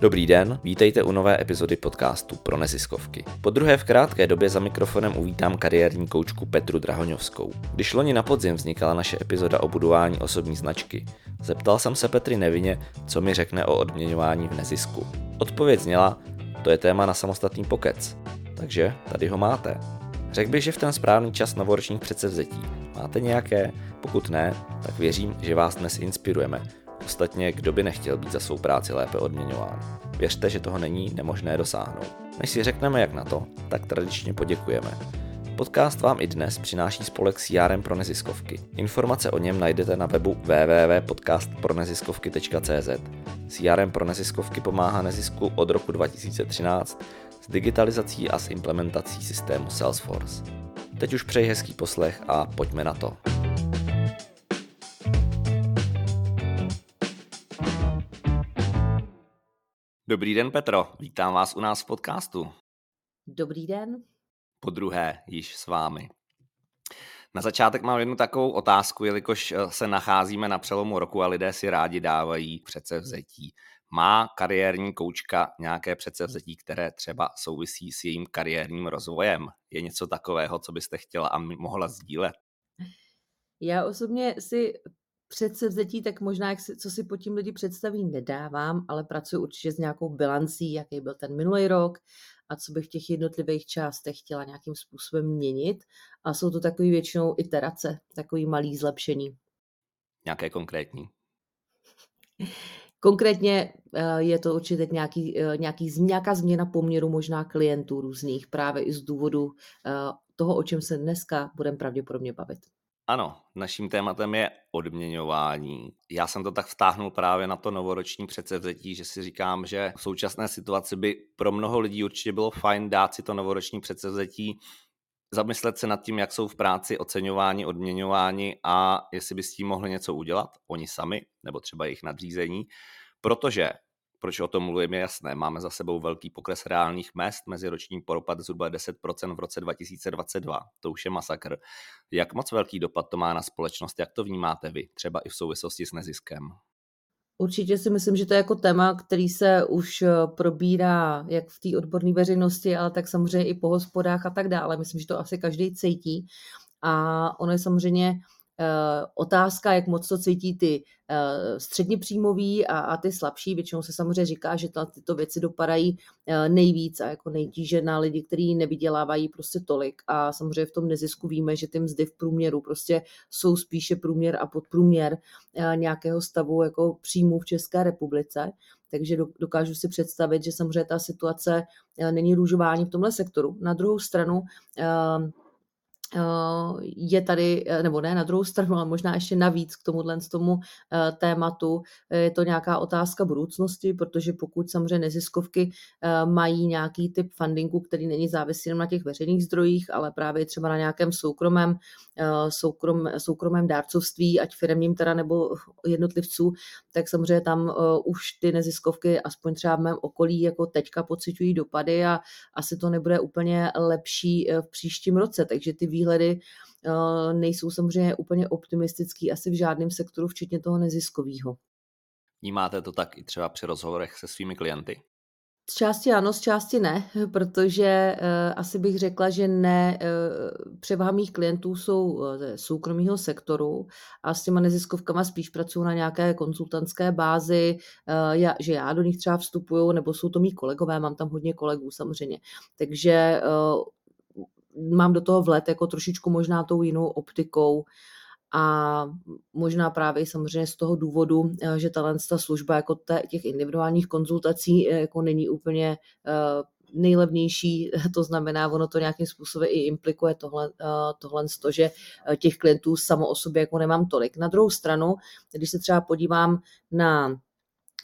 Dobrý den, vítejte u nové epizody podcastu pro neziskovky. Po druhé v krátké době za mikrofonem uvítám kariérní koučku Petru Drahoňovskou. Když loni na podzim vznikala naše epizoda o budování osobní značky, zeptal jsem se Petry Nevině, co mi řekne o odměňování v nezisku. Odpověď zněla, to je téma na samostatný pokec. Takže tady ho máte. Řekl bych, že v ten správný čas novoročních předsevzetí. Máte nějaké? Pokud ne, tak věřím, že vás dnes inspirujeme Ostatně, kdo by nechtěl být za svou práci lépe odměňován? Věřte, že toho není nemožné dosáhnout. Než si řekneme jak na to, tak tradičně poděkujeme. Podcast vám i dnes přináší spolek CRM pro neziskovky. Informace o něm najdete na webu www.podcastproneziskovky.cz. CRM pro neziskovky pomáhá nezisku od roku 2013 s digitalizací a s implementací systému Salesforce. Teď už přeji hezký poslech a pojďme na to. Dobrý den, Petro. Vítám vás u nás v podcastu. Dobrý den. Po druhé již s vámi. Na začátek mám jednu takovou otázku, jelikož eh, se nacházíme na přelomu roku a lidé si rádi dávají předsevzetí. Má kariérní koučka nějaké předsevzetí, které třeba souvisí s jejím kariérním rozvojem? Je něco takového, co byste chtěla a mohla sdílet? Já osobně si předsevzetí, tak možná, jak si, co si pod tím lidi představí, nedávám, ale pracuji určitě s nějakou bilancí, jaký byl ten minulý rok a co bych v těch jednotlivých částech chtěla nějakým způsobem měnit. A jsou to takové většinou iterace, takový malý zlepšení. Nějaké konkrétní? Konkrétně eh, je to určitě nějaký, eh, nějaký, nějaká změna poměru možná klientů různých, právě i z důvodu eh, toho, o čem se dneska budeme pravděpodobně bavit. Ano, naším tématem je odměňování. Já jsem to tak vtáhnul právě na to novoroční předsevzetí, že si říkám, že v současné situaci by pro mnoho lidí určitě bylo fajn dát si to novoroční předsevzetí, zamyslet se nad tím, jak jsou v práci oceňováni, odměňováni a jestli by s tím mohli něco udělat, oni sami, nebo třeba jejich nadřízení, protože proč o tom mluvím, je jasné. Máme za sebou velký pokles reálných mest, meziroční propad zhruba 10% v roce 2022. To už je masakr. Jak moc velký dopad to má na společnost? Jak to vnímáte vy, třeba i v souvislosti s neziskem? Určitě si myslím, že to je jako téma, který se už eh, probírá jak v té odborné veřejnosti, ale tak samozřejmě i po hospodách a tak dále. Myslím, že to asi každý cítí. A ono je samozřejmě otázka, jak moc to cítí ty eh, středně příjmový a, a ty slabší. Většinou se samozřejmě říká, že ta, tyto věci dopadají eh, nejvíc a jako nejtíže na lidi, kteří nevydělávají prostě tolik. A samozřejmě v tom nezisku víme, že ty mzdy v průměru prostě jsou spíše průměr a podprůměr nějakého stavu jako příjmů v České republice. Takže dokážu si představit, že samozřejmě ta situace není růžování v tomhle sektoru. Na druhou stranu Eh, je tady, eh, nebo ne na druhou stranu, ale možná ještě navíc k tomuhle z tomu eh, tématu, je to nějaká otázka budoucnosti, protože pokud samozřejmě neziskovky mají nějaký typ fundingu, který není závislý na těch veřejných zdrojích, ale právě třeba na nějakém soukromém, soukrom, soukromém dárcovství, ať firmním teda nebo jednotlivců, tak samozřejmě tam už ty neziskovky, aspoň třeba v mém okolí, jako teďka pocitují dopady a asi to nebude úplně lepší v příštím roce, takže ty výhledy eh, nejsou samozřejmě úplně optimistický asi v žádném sektoru, včetně toho neziskového. Vnímáte to tak i třeba při rozhovorech se svými klienty? Z části ano, z části ne, protože uh, asi bych řekla, že ne, uh, převaha mých klientů jsou ze soukromého sektoru a s těma neziskovkama spíš pracují na nějaké konzultantské bázi, uh, já, že já do nich třeba vstupuju, nebo jsou to mý kolegové, mám tam hodně kolegů samozřejmě. Takže uh, mám do toho vlet jako trošičku možná tou jinou optikou a možná právě samozřejmě z toho důvodu, eh, že ta služba jako těch individuálních konzultací eh, jako není úplně eh, nejlevnější, to znamená, ono to nějakým způsobem i implikuje tohle, tohle to, že těch klientů samo o sobě jako nemám tolik. Na druhou stranu, když se třeba podívám na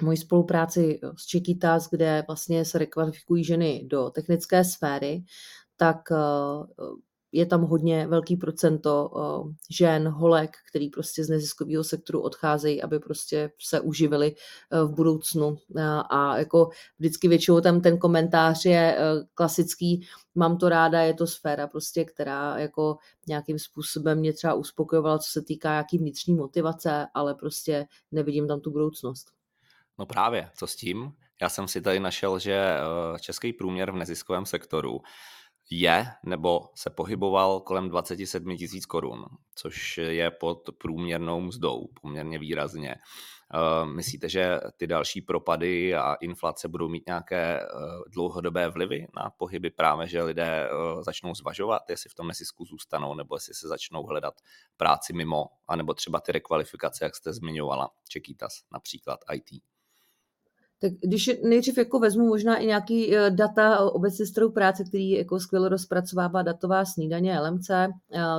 moji spolupráci s Chiquitas, kde vlastně se rekvalifikují ženy do technické sféry, tak eh, je tam hodně velký procento eh, žen, holek, který prostě z neziskového sektoru odcházejí, aby prostě se uživili eh, v budoucnu. A jako vždycky většinou tam ten komentář je klasický, mám to ráda, je to sféra prostě, která jako nějakým způsobem mě třeba uspokojovala, co se týká jaký vnitřní motivace, ale prostě nevidím tam tu budoucnost. No právě, co s tím? Já jsem si tady našel, že český průměr v neziskovém sektoru je nebo se pohyboval kolem 27 tisíc korun, což je pod průměrnou mzdou poměrně výrazně. Eh, myslíte, že ty další propady a inflace budou mít nějaké eh, dlouhodobé vlivy na pohyby právě, že lidé eh, začnou zvažovat, jestli v tom nezisku zůstanou, nebo jestli se začnou hledat práci mimo, anebo třeba ty rekvalifikace, jak jste zmiňovala, Čekýtas například IT? Tak když nejdřív jako vezmu možná i nějaký data obecně z práce, který jako skvěle rozpracovává datová snídaně LMC,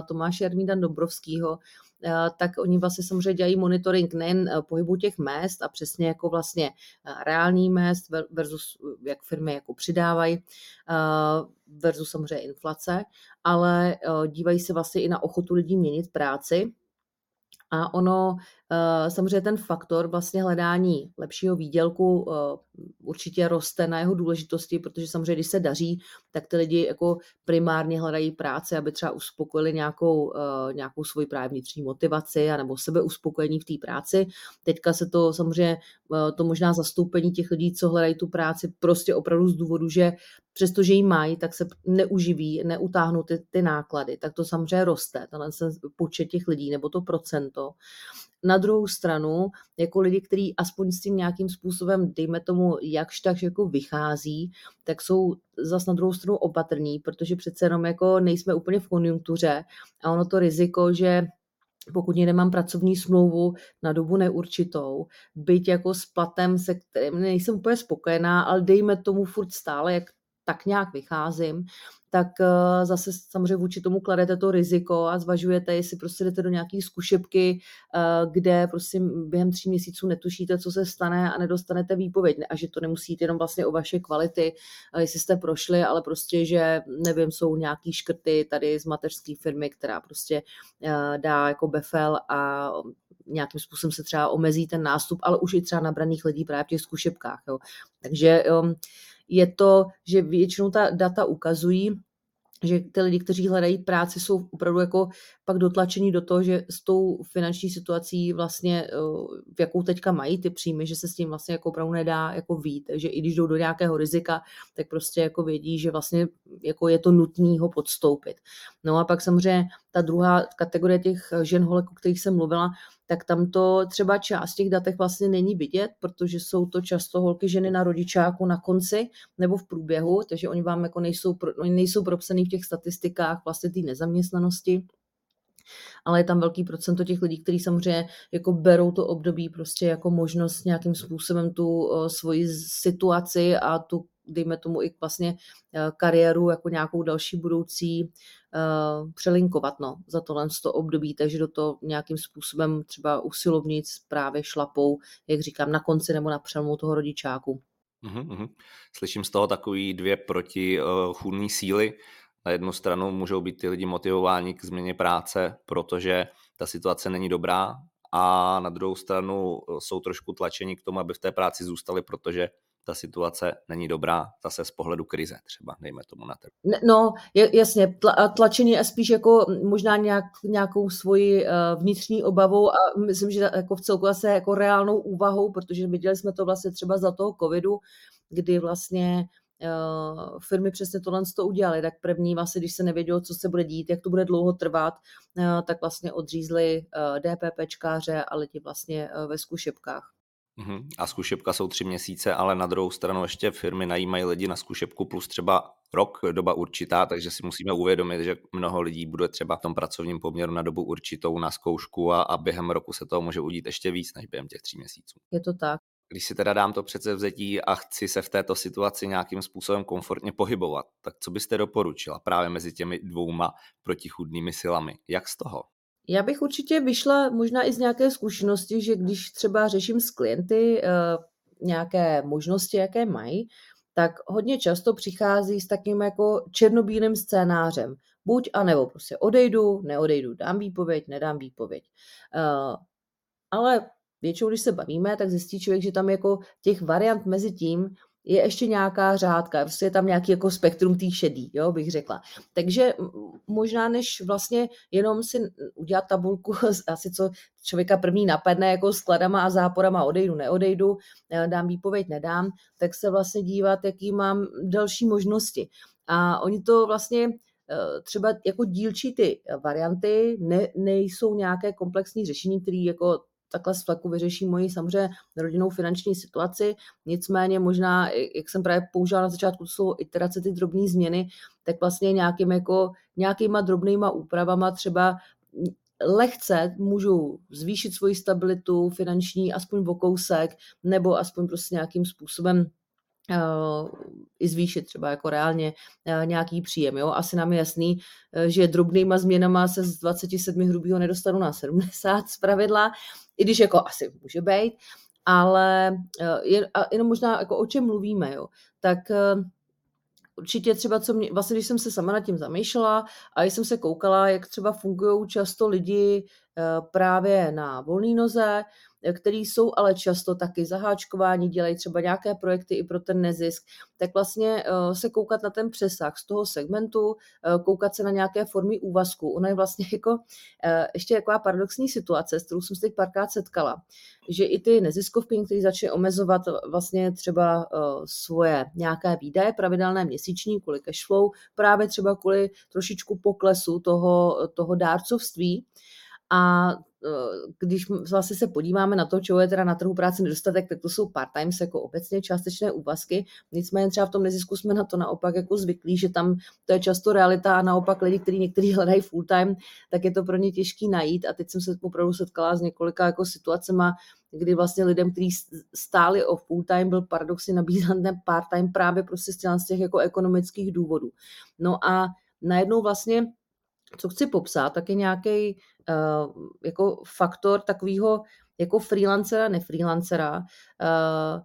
Tomáše Ermídan Dobrovskýho, Eh, tak oni vlastně samozřejmě dělají monitoring nejen eh, pohybu těch mest a přesně jako vlastně eh, reální mest versus jak firmy jako přidávají versus samozřejmě inflace, ale dívají se vlastně i na ochotu lidí měnit práci. A ono Eh, samozřejmě ten faktor vlastně hledání lepšího výdělku eh, určitě roste na jeho důležitosti, protože samozřejmě, když se daří, tak ty lidi jako primárně hledají práci, aby třeba uspokojili nějakou, eh, nějakou svoji právě vnitřní motivaci nebo sebeuspokojení v té práci. Teďka se to samozřejmě, to možná zastoupení těch lidí, co hledají tu práci, prostě opravdu z důvodu, že přestože ji mají, tak se neuživí, neutáhnou ty, ty náklady, tak to samozřejmě roste, tenhle počet těch lidí nebo to procento. Na druhou stranu, jako lidi, kteří aspoň s tím nějakým způsobem, dejme tomu, jakž tak jako vychází, tak jsou zas na druhou stranu opatrní, protože přece jenom jako nejsme úplně v konjunktuře a ono to riziko, že pokud někde mám pracovní smlouvu na dobu neurčitou, byť jako s platem, se kterým nejsem úplně spokojená, ale dejme tomu furt stále, jak tak nějak vycházím, tak eh, zase samozřejmě vůči tomu kladete to riziko a zvažujete, jestli prostě jdete do nějaké zkušebky, eh, kde prostě během tří měsíců netušíte, co se stane a nedostanete výpověď. A že to nemusí jít jenom vlastně o vaše kvality, jestli jste prošli, ale prostě, že nevím, jsou nějaký škrty tady z mateřské firmy, která prostě eh, dá jako befel a nějakým způsobem se třeba omezí ten nástup, ale už i třeba nabraných lidí právě v těch zkušebkách. Jo. Takže um, je to, že většinou ta data ukazují, že ty lidi, kteří hledají práci, jsou opravdu jako pak dotlačení do toho, že s tou finanční situací vlastně, eh, v jakou teďka mají ty příjmy, že se s tím vlastně jako opravdu nedá jako vít, že i když jdou do nějakého rizika, tak prostě jako vědí, že vlastně jako je to nutný ho podstoupit. No a pak samozřejmě ta druhá kategorie těch žen holek, o kterých jsem mluvila, tak tam to třeba část těch datech vlastně není vidět, protože jsou to často holky ženy na rodičáku na konci nebo v průběhu, takže oni vám jako nejsou, oni nejsou propsaný v těch statistikách vlastně té nezaměstnanosti ale je tam velký procento těch lidí, kteří samozřejmě jako berou to období prostě jako možnost nějakým způsobem tu uh, svoji situaci a tu dejme tomu i vlastně eh, kariéru jako nějakou další budoucí přelinkovat no, za tohle to období, takže do toho nějakým způsobem třeba usilovnic právě šlapou, jak říkám, na konci nebo na přelomu toho rodičáku. Uhum, Slyším z toho takový dvě protichůdné uh, síly. Na jednu stranu můžou být ty lidi motivováni k změně práce, protože ta situace není dobrá, a na druhou stranu jsou trošku tlačeni k tomu, aby v té práci zůstali, protože ta situace není dobrá, zase z pohledu krize třeba, dejme tomu na trhu. No, jasně, tla, tlačení je spíš jako možná nějak, nějakou svoji uh, vnitřní obavou a myslím, že jako v celku zase jako reálnou úvahou, protože viděli jsme to vlastně třeba za toho covidu, kdy vlastně uh, firmy přesně tohle to udělali, tak první vlastně, když se nevědělo, co se bude dít, jak to bude dlouho trvat, uh, tak vlastně odřízli DPPčkáře a lidi vlastně ve zkušebkách. Uhum. A zkušebka jsou tři měsíce, ale na druhou stranu ještě firmy najímají lidi na zkušebku plus třeba rok, doba určitá, takže si musíme uvědomit, že mnoho lidí bude třeba v tom pracovním poměru na dobu určitou na zkoušku a, a během roku se toho může udít ještě víc než během těch tří měsíců. Je to tak. Když si teda dám to předsevzetí a chci se v této situaci nějakým způsobem komfortně pohybovat, tak co byste doporučila právě mezi těmi dvouma protichudnými silami? Jak z toho? Já bych určitě vyšla možná i z nějaké zkušenosti, že když třeba řeším s klienty uh, nějaké možnosti, jaké mají, tak hodně často přichází s takým jako černobílým scénářem. Buď a nebo prostě odejdu, neodejdu, dám výpověď, nedám výpověď. Uh, ale většinou, když se bavíme, tak zjistí člověk, že tam jako těch variant mezi tím je ještě nějaká řádka, prostě je tam nějaký jako spektrum tý šedý, jo, bych řekla. Takže možná než vlastně jenom si udělat tabulku, asi co člověka první napadne jako skladama a záporama odejdu, neodejdu, eh, dám výpověď, nedám, tak se vlastně dívat, jaký mám další možnosti. A oni to vlastně eh, třeba jako dílčí ty varianty ne, nejsou nějaké komplexní řešení, které jako takhle z fleku vyřeší moji samozřejmě rodinnou finanční situaci. Nicméně možná, jak jsem právě použila na začátku, to jsou iterace, ty drobné změny, tak vlastně nějakým jako, nějakýma drobnýma úpravama třeba lehce můžu zvýšit svoji stabilitu finanční aspoň o kousek, nebo aspoň prostě nějakým způsobem i zvýšit třeba jako reálně nějaký příjem. Jo? Asi nám je jasný, že drobnýma změnama se z 27 hrubého nedostanu na 70 z pravidla, i když jako asi může být, ale jen, jenom možná jako o čem mluvíme, jo? tak určitě třeba, co mě, vlastně když jsem se sama nad tím zamýšlela a jsem se koukala, jak třeba fungují často lidi právě na volné noze, který jsou ale často taky zaháčkováni, dělají třeba nějaké projekty i pro ten nezisk, tak vlastně eh, se koukat na ten přesah z toho segmentu, eh, koukat se na nějaké formy úvazku. Ona je vlastně jako eh, ještě taková paradoxní situace, s kterou jsem se teď párkrát setkala, že i ty neziskovky, které začaly omezovat vlastně třeba svoje nějaké výdaje pravidelné měsíční kvůli cashflow, právě třeba kvůli trošičku poklesu toho, toho dárcovství, a když vlastně se podíváme na to, čeho je teda na trhu práce nedostatek, tak to jsou part-times jako obecně částečné úvazky. Nicméně třeba v tom nezisku jsme na to naopak jako zvyklí, že tam to je často realita a naopak lidi, kteří někteří hledají full-time, tak je to pro ně těžký najít. A teď jsem se opravdu setkala s několika jako situacema, kdy vlastně lidem, kteří stáli o full-time, byl paradoxně nabízen ten part-time právě prostě z těch jako ekonomických důvodů. No a najednou vlastně co chci popsat, tak je nějaký jako faktor takového jako freelancera, nefreelancera, uh,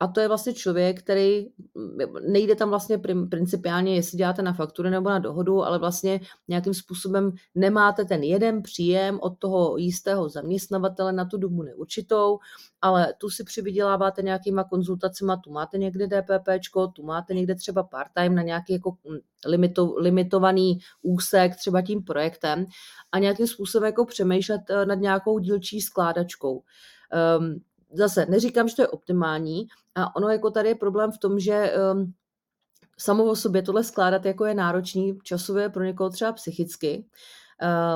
a to je vlastně člověk, který nejde tam vlastně principiálně, jestli děláte na fakturu nebo na dohodu, ale vlastně nějakým způsobem nemáte ten jeden příjem od toho jistého zaměstnavatele na tu dobu neurčitou, ale tu si přivyděláváte nějakýma konzultacima, tu máte někde DPP, tu máte někde třeba part-time na nějaký jako limito, limitovaný úsek třeba tím projektem a nějakým způsobem jako přemýšlet eh, nad nějakou dílčí skládačkou. Um, zase neříkám, že to je optimální a ono jako tady je problém v tom, že um, samo o sobě tohle skládat jako je náročný časově pro někoho třeba psychicky.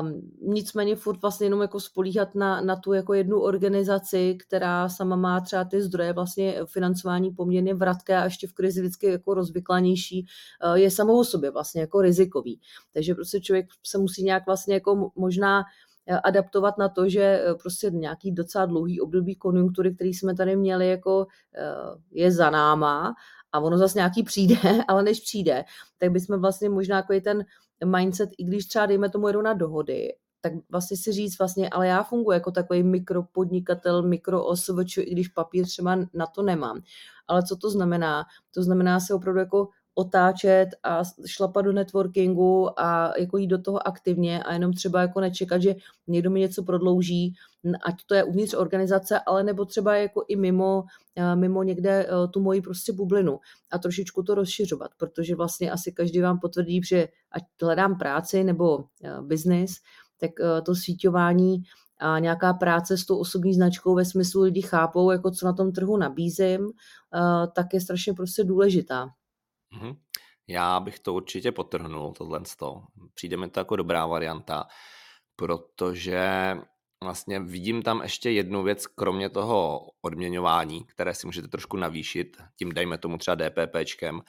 Um, nicméně furt vlastně jenom jako spolíhat na, na tu jako jednu organizaci, která sama má třeba ty zdroje vlastně financování poměrně vratké a ještě v krizi vždycky jako rozvyklanější, uh, je samo o sobě vlastně jako rizikový. Takže prostě člověk se musí nějak vlastně jako možná Eh, adaptovat na to, že eh, prostě nějaký docela dlouhý období konjunktury, který jsme tady měli, jako eh, je za náma a ono zase nějaký přijde, ale než přijde, tak bychom vlastně možná jako ten mindset, i když třeba dejme tomu jedu na dohody, tak vlastně si říct vlastně, ale já funguji jako takový mikropodnikatel, mikroosvč, i když papír třeba na to nemám. Ale co to znamená? To znamená se opravdu jako otáčet a šlapat do networkingu a jako jít do toho aktivně a jenom třeba jako nečekat, že někdo mi něco prodlouží, ať to je uvnitř organizace, ale nebo třeba jako i mimo, eh, mimo někde eh, tu moji prostě bublinu a trošičku to rozšiřovat, protože vlastně asi každý vám potvrdí, že ať hledám práci nebo eh, biznis, tak to síťování a nějaká práce s tou osobní značkou ve smyslu lidi chápou, jako co na tom trhu nabízím, tak je strašně prostě důležitá. Mhm. Já bych to určitě potrhnul, tohle. Přijde mi to jako dobrá varianta, protože vlastně vidím tam ještě jednu věc, kromě toho odměňování, které si můžete trošku navýšit, tím dejme tomu třeba DPPčkem,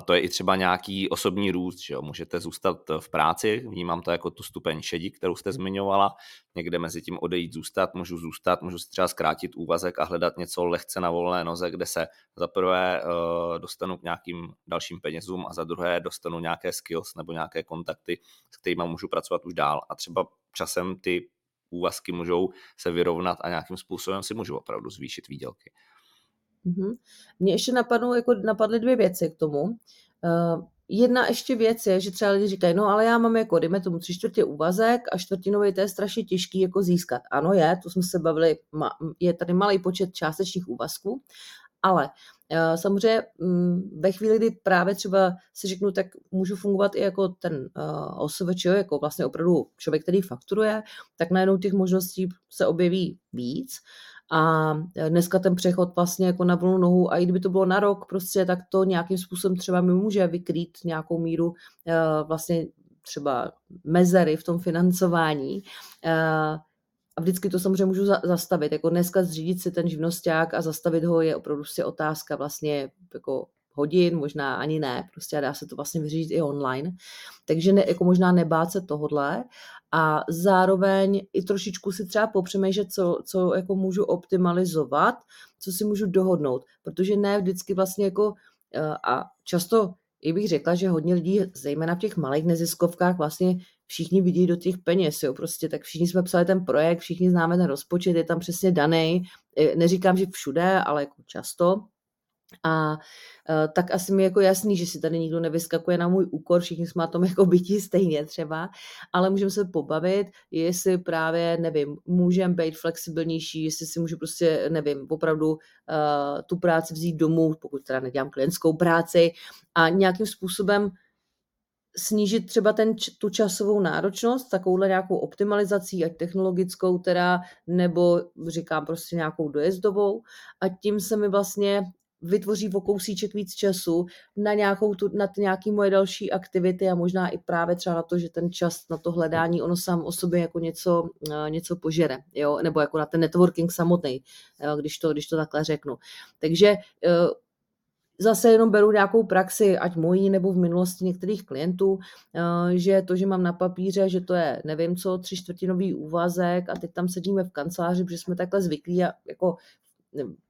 a to je i třeba nějaký osobní růst, že jo? můžete zůstat v práci, vnímám to jako tu stupeň šedí, kterou jste zmiňovala, někde mezi tím odejít, zůstat, můžu zůstat, můžu si třeba zkrátit úvazek a hledat něco lehce na volné noze, kde se za prvé uh, dostanu k nějakým dalším penězům a za druhé dostanu nějaké skills nebo nějaké kontakty, s kterými můžu pracovat už dál a třeba časem ty úvazky můžou se vyrovnat a nějakým způsobem si můžu opravdu zvýšit výdělky. Mm-hmm. Mně ještě napadnou, jako napadly dvě věci k tomu. Uh, jedna ještě věc je, že třeba lidi říkají, no ale já mám jako, dejme tomu tři čtvrtě úvazek a čtvrtinový to je strašně těžký jako získat. Ano je, to jsme se bavili, je tady malý počet částečných úvazků, ale Eh, samozřejmě mm, ve chvíli, kdy právě třeba si řeknu, tak můžu fungovat i jako ten uh, OSVČ, jako vlastně opravdu člověk, který fakturuje, tak najednou těch možností se objeví víc. A dneska ten přechod vlastně jako na vlnu nohu, a i kdyby to bylo na rok prostě, tak to nějakým způsobem třeba mi může vykrýt nějakou míru uh, vlastně třeba mezery v tom financování. Uh, a vždycky to samozřejmě můžu zastavit. Jako dneska zřídit si ten živnosták a zastavit ho je opravdu si otázka vlastně jako hodin, možná ani ne, prostě dá se to vlastně vyřídit i online. Takže ne, jako možná nebát se tohodle a zároveň i trošičku si třeba popřemýšlet, co, co jako můžu optimalizovat, co si můžu dohodnout, protože ne vždycky vlastně jako eh, a často i bych řekla, že hodně lidí, zejména v těch malých neziskovkách, vlastně všichni vidí do těch peněz, jo, prostě tak všichni jsme psali ten projekt, všichni známe ten rozpočet, je tam přesně daný, neříkám, že všude, ale jako často, a uh, tak asi mi jako jasný, že si tady nikdo nevyskakuje na můj úkor, všichni jsme na tom jako bytí stejně třeba, ale můžeme se pobavit, jestli právě, nevím, můžeme být flexibilnější, jestli si můžu prostě, nevím, opravdu uh, tu práci vzít domů, pokud teda nedělám klientskou práci a nějakým způsobem snížit třeba ten, tu časovou náročnost takovouhle nějakou optimalizací, ať technologickou teda, nebo říkám prostě nějakou dojezdovou a tím se mi vlastně vytvoří o kousíček víc času na, nějakou tu, na ty nějaké moje další aktivity a možná i právě třeba na to, že ten čas na to hledání, ono sám o sobě jako něco, uh, něco požere, jo? nebo jako na ten networking samotný, když to, když to takhle řeknu. Takže uh, zase jenom beru nějakou praxi, ať mojí nebo v minulosti některých klientů, že to, že mám na papíře, že to je, nevím co, tři čtvrtinový úvazek a teď tam sedíme v kanceláři, protože jsme takhle zvyklí a jako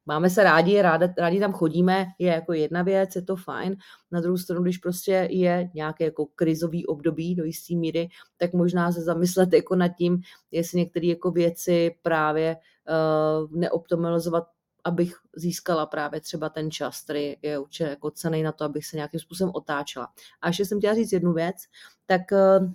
máme se rádi, rádi, rádi tam chodíme, je jako jedna věc, je to fajn. Na druhou stranu, když prostě je nějaké jako krizový období do jisté míry, tak možná se zamyslet jako nad tím, jestli některé jako věci právě uh, neoptimalizovat abych získala právě třeba ten čas, který je určitě jako cený na to, abych se nějakým způsobem otáčela. A ještě jsem chtěla říct jednu věc, tak uh,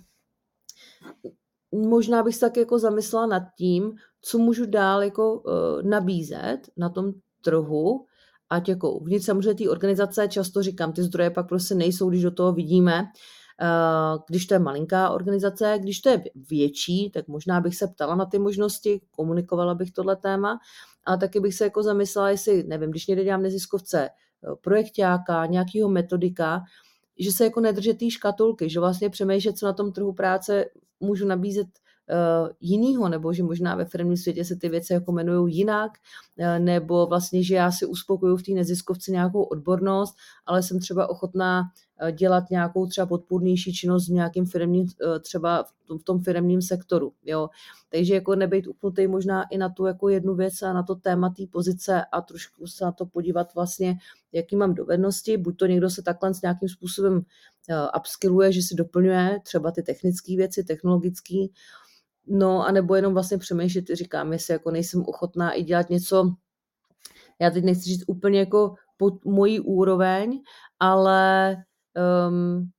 možná bych se tak jako zamyslela nad tím, co můžu dál jako uh, nabízet na tom trhu, ať jako uvnitř samozřejmě té organizace, často říkám, ty zdroje pak prostě nejsou, když do toho vidíme, uh, když to je malinká organizace, když to je větší, tak možná bych se ptala na ty možnosti, komunikovala bych tohle téma, a taky bych se jako zamyslela, jestli, nevím, když někde dělám neziskovce, projektáka, nějakého metodika, že se jako nedrže té škatulky, že vlastně přemýšlet, co na tom trhu práce můžu nabízet uh, jinýho, nebo že možná ve firmním světě se ty věci jako jmenují jinak, uh, nebo vlastně, že já si uspokoju v té neziskovce nějakou odbornost, ale jsem třeba ochotná uh, dělat nějakou třeba podpůrnější činnost v nějakým firmním, třeba v tom firmním sektoru. Jo. Takže jako nebejt upnutý možná i na tu jako jednu věc a na to téma té pozice a trošku se na to podívat vlastně, jaký mám dovednosti. Buď to někdo se takhle s nějakým způsobem upskilluje, že si doplňuje třeba ty technické věci, technologické, No, a nebo jenom vlastně přemýšlet, říkám, jestli jako nejsem ochotná i dělat něco, já teď nechci říct úplně jako pod mojí úroveň, ale um,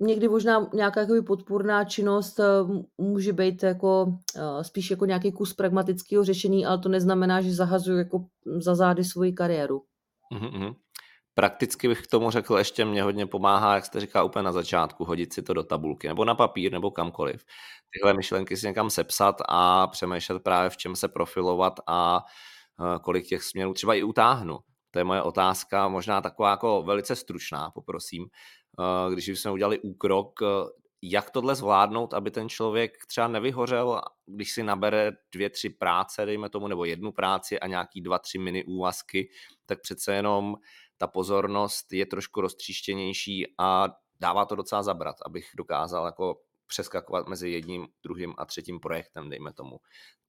někdy možná nějaká jako podpůrná činnost uh, může být jako uh, spíš jako nějaký kus pragmatického řešení, ale to neznamená, že zahazuju jako za zády svoji kariéru. Mm-hmm. Prakticky bych k tomu řekl, ještě mě hodně pomáhá, jak jste říká úplně na začátku, hodit si to do tabulky nebo na papír nebo kamkoliv. Tyhle myšlenky si někam sepsat a přemýšlet právě v čem se profilovat a e, kolik těch směrů třeba i utáhnu. To je moje otázka, možná taková jako velice stručná, poprosím. E, když jsme udělali úkrok, e, jak tohle zvládnout, aby ten člověk třeba nevyhořel, když si nabere dvě, tři práce, dejme tomu, nebo jednu práci a nějaký dva, tři mini úvazky, tak přece jenom ta pozornost je trošku roztříštěnější a dává to docela zabrat, abych dokázal jako přeskakovat mezi jedním, druhým a třetím projektem, dejme tomu.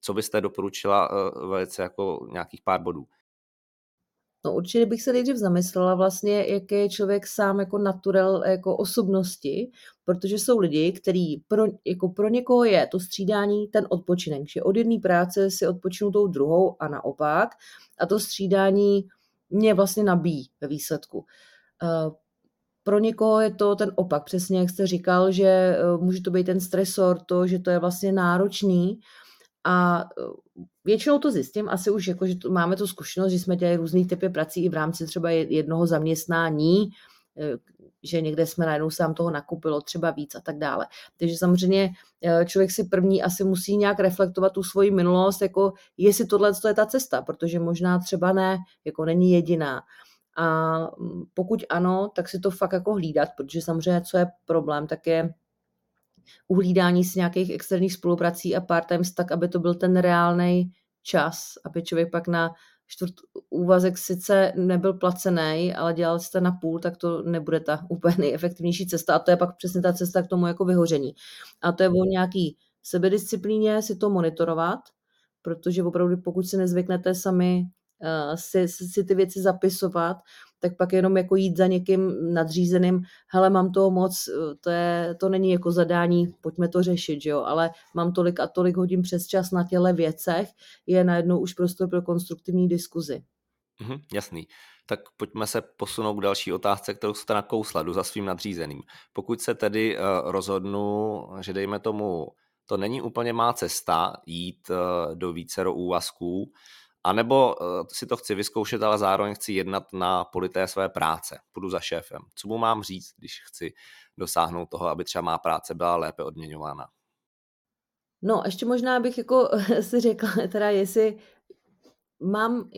Co byste doporučila uh, velice jako nějakých pár bodů? No určitě bych se nejdřív zamyslela vlastně, jaký je člověk sám jako naturel jako osobnosti, protože jsou lidi, kteří pro, jako pro někoho je to střídání ten odpočinek, že od jedné práce si odpočinu tou druhou a naopak a to střídání mě vlastně nabíjí ve výsledku. Eh, pro někoho je to ten opak, přesně jak jste říkal, že eh, může to být ten stresor, to, že to je vlastně náročný A většinou to zjistím, asi už jako, že to, máme tu zkušenost, že jsme dělali různý typy prací i v rámci třeba jednoho zaměstnání, že někde jsme najednou sám toho nakupilo třeba víc a tak dále. Takže samozřejmě eh, člověk si první asi musí nějak reflektovat tu svoji minulost, jako jestli tohle je ta cesta, protože možná třeba ne, jako není jediná. A mm, pokud ano, tak si to fakt jako hlídat, protože samozřejmě co je problém, tak je uhlídání si nějakých externích spoluprací a part-time tak, aby to byl ten reálný čas, aby člověk pak na čtvrt úvazek sice nebyl placený, ale dělal jste na půl, tak to nebude ta úplně nejefektivnější cesta. A to je pak přesně ta cesta k tomu jako vyhoření. A to je o nějaký sebedisciplíně si to monitorovat, protože opravdu pokud si nezvyknete sami uh, si, si ty věci zapisovat, tak pak jenom jako jít za někým nadřízeným, hele, mám toho moc, eh, to, je, to není jako zadání, pojďme to řešit, že jo, ale mám tolik a tolik hodin přes čas na těle věcech, je najednou už prostor pro konstruktivní diskuzi. Mhm, jasný. Tak pojďme se posunout k další otázce, kterou jste nakousla, jdu za svým nadřízeným. Pokud se tedy uh, rozhodnu, že dejme tomu, to není úplně má cesta jít uh, do vícero úvazků, a nebo uh, si to chci vyzkoušet, ale zároveň chci jednat na polité své práce. Půjdu za šéfem. Co mu mám říct, když chci dosáhnout toho, aby třeba má práce byla lépe odměňována? No, ještě možná bych jako si řekla, teda jestli mám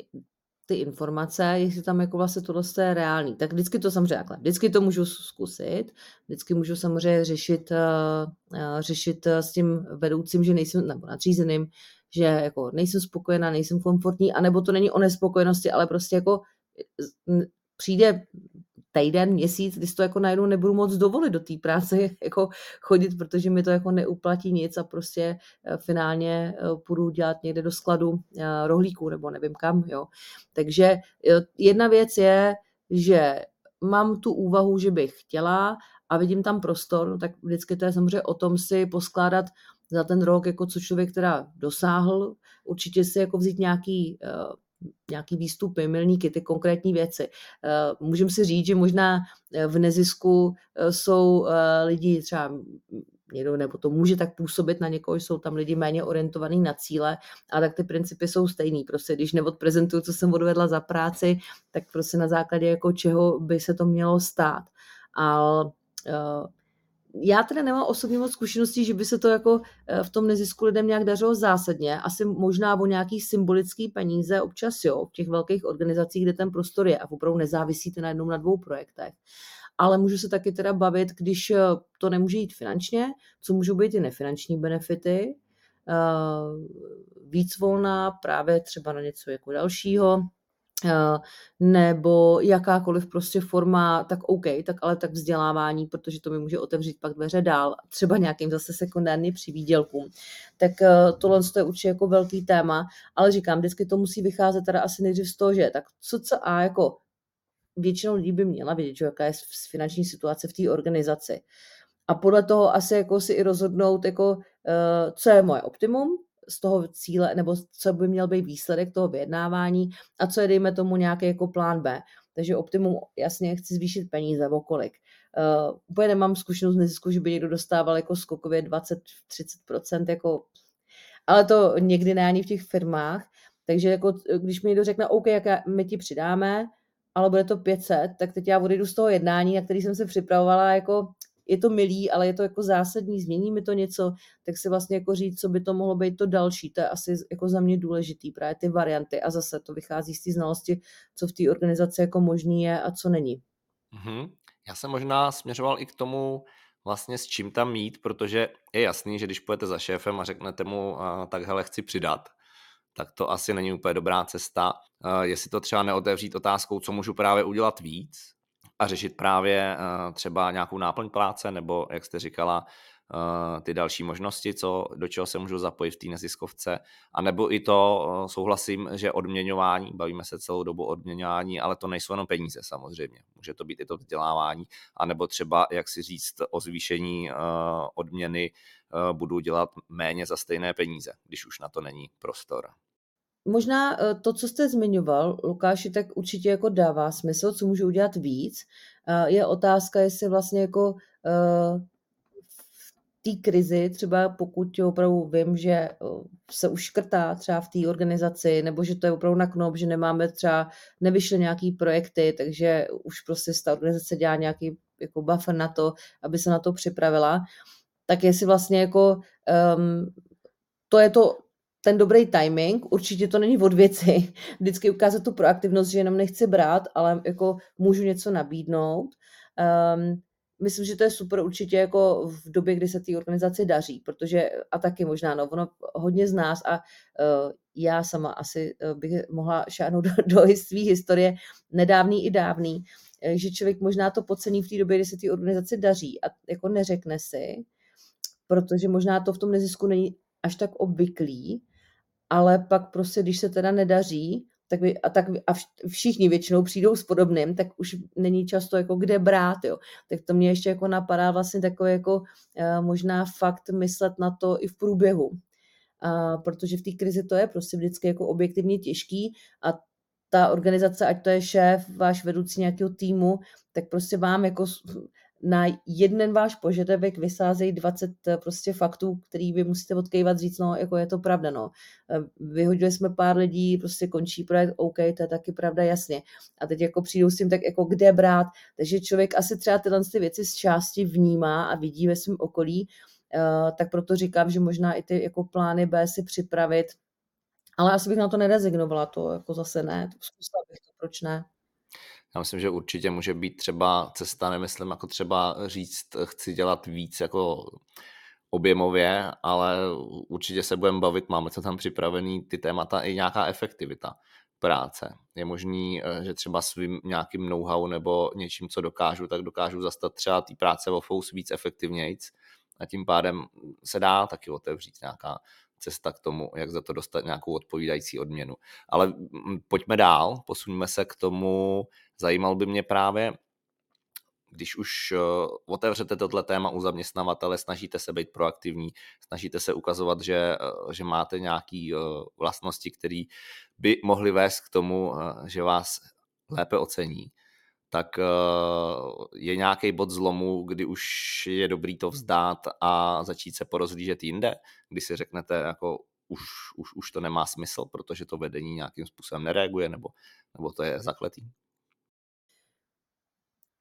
ty informace, jestli tam jako vlastně tohle je reálný, tak vždycky to samozřejmě takhle, vždycky to můžu zkusit, vždycky můžu samozřejmě řešit, uh, řešit s tím vedoucím, že nejsem, nebo nadřízeným, že jako nejsem spokojená, nejsem komfortní, anebo to není o nespokojenosti, ale prostě jako přijde týden, měsíc, když to jako najednou nebudu moc dovolit do té práce jako chodit, protože mi to jako neuplatí nic a prostě eh, finálně eh, půjdu dělat někde do skladu eh, rohlíků nebo nevím kam, jo. Takže jedna věc je, že mám tu úvahu, že bych chtěla a vidím tam prostor, no tak vždycky to je samozřejmě o tom si poskládat za ten rok, jako co člověk teda dosáhl, určitě si jako vzít nějaký uh, nějaký výstupy, milníky, ty konkrétní věci. Uh, Můžeme si říct, že možná eh, v nezisku jsou lidi třeba někdo, nebo to může tak působit na někoho, jsou tam lidi méně orientovaní na cíle, a tak ty principy jsou stejný. Prostě když neodprezentuju, co jsem odvedla za práci, tak prostě na základě jako čeho by se to mělo stát. A uh, já teda nemám osobně moc zkušeností, že by se to jako eh, v tom nezisku lidem nějak dařilo zásadně. Asi možná o nějaký symbolický peníze občas jo, v těch velkých organizacích, kde ten prostor je a opravdu nezávisíte na jednom na dvou projektech. Ale můžu se taky teda bavit, když eh, to nemůže jít finančně, co můžou být i nefinanční benefity, eh, víc volná právě třeba na něco jako dalšího, nebo jakákoliv prostě forma, tak OK, tak ale tak vzdělávání, protože to mi může otevřít pak dveře dál, třeba nějakým zase sekundárně při výdělkům. Tak eh, tohle je určitě jako velký téma, ale říkám, vždycky to musí vycházet teda asi nejdřív z toho, že tak co co a jako většinou lidí by měla vědět, že jaká je finanční situace v té organizaci. A podle toho asi jako si i rozhodnout, jako, eh, co je moje optimum, z toho cíle, nebo co by měl být výsledek toho vyjednávání a co je, dejme tomu, nějaký jako plán B. Takže optimum, jasně, chci zvýšit peníze, o kolik. Uh, úplně nemám zkušenost nezisku, že by někdo dostával jako skokově 20-30%, jako, ale to někdy ne ani v těch firmách. Takže jako, když mi někdo řekne, OK, jak my ti přidáme, ale bude to 500, tak teď já odejdu z toho jednání, na který jsem se připravovala, jako je to milý, ale je to jako zásadní, změní mi to něco, tak si vlastně jako říct, co by to mohlo být to další, to je asi jako za mě důležitý, právě ty varianty a zase to vychází z té znalosti, co v té organizaci jako možný je a co není. Mm-hmm. Já jsem možná směřoval i k tomu, vlastně s čím tam mít, protože je jasný, že když půjdete za šéfem a řeknete mu, tak hele, chci přidat, tak to asi není úplně dobrá cesta. Jestli to třeba neotevřít otázkou, co můžu právě udělat víc, a řešit právě uh, třeba nějakou náplň práce, nebo jak jste říkala, uh, ty další možnosti, co, do čeho se můžu zapojit v té neziskovce. A nebo i to uh, souhlasím, že odměňování, bavíme se celou dobu odměňování, ale to nejsou jenom peníze samozřejmě. Může to být i to vzdělávání, a nebo třeba, jak si říct, o zvýšení odměny budu dělat méně za stejné peníze, když už na to není prostor. Možná eh, to, co jste zmiňoval, Lukáši, tak určitě jako dává smysl, co můžu udělat víc. Je otázka, jestli vlastně jako eh, té krizi, třeba pokud opravdu vím, že se už škrtá třeba v té organizaci, nebo že to je opravdu na knop, že nemáme třeba, nevyšly nějaký projekty, takže už prostě ta organizace dělá nějaký jako buffer na to, aby se na to připravila, tak jestli vlastně jako um, to je to, ten dobrý timing, určitě to není od věci, vždycky ukázat tu proaktivnost, že jenom nechci brát, ale jako můžu něco nabídnout. Um, myslím, že to je super určitě jako v době, kdy se té organizaci daří, protože a taky možná, no, ono hodně z nás a uh, já sama asi uh, bych mohla šáhnout do, do své historie nedávný i dávný, uh, že člověk možná to podcení v té době, kdy se té organizaci daří a jako neřekne si, protože možná to v tom nezisku není až tak obvyklý, ale pak prostě, když se teda nedaří, tak, vy, a, tak a všichni většinou přijdou s podobným, tak už není často jako kde brát, jo. Tak to mě ještě jako napadá vlastně takové jako uh, možná fakt myslet na to i v průběhu. Uh, protože v té krizi to je prostě vždycky jako objektivně těžký a ta organizace, ať to je šéf, váš vedoucí nějakého týmu, tak prostě vám jako na jeden váš požadavek vysázejí 20 eh, prostě faktů, který vy musíte odkejvat, říct, no, jako je to pravda, no. Eh, vyhodili jsme pár lidí, prostě končí projekt, OK, to je taky pravda, jasně. A teď jako přijdou s tím, tak jako kde brát. Takže člověk asi třeba tyhle ty věci z části vnímá a vidí ve svém okolí, uh, tak proto říkám, že možná i ty jako plány B si připravit, ale asi bych na to nerezignovala, to jako zase ne, zkusila bych to, proč ne. Já myslím, že určitě může být třeba cesta, nemyslím jako třeba říct, chci dělat víc jako objemově, ale určitě se budeme bavit, máme to tam připravený, ty témata i nějaká efektivita práce. Je možný, eh, že třeba svým nějakým know-how nebo něčím, co dokážu, tak dokážu zastat třeba té práce o víc efektivnějc a tím pádem se dá taky otevřít nějaká cesta k tomu, jak za to dostat nějakou odpovídající odměnu. Ale mm, pojďme dál, posuňme se k tomu, zajímal by mě právě, když už eh, otevřete tohle téma u zaměstnavatele, snažíte se být proaktivní, snažíte se ukazovat, že, eh, že máte nějaké eh, vlastnosti, které by mohly vést k tomu, že vás lépe ocení, tak je nějaký bod zlomu, kdy už je dobrý to vzdát a začít se porozlížet jinde, kdy si řeknete, jako už, už, už to nemá smysl, protože to vedení nějakým způsobem nereaguje, nebo, nebo to je zakletý.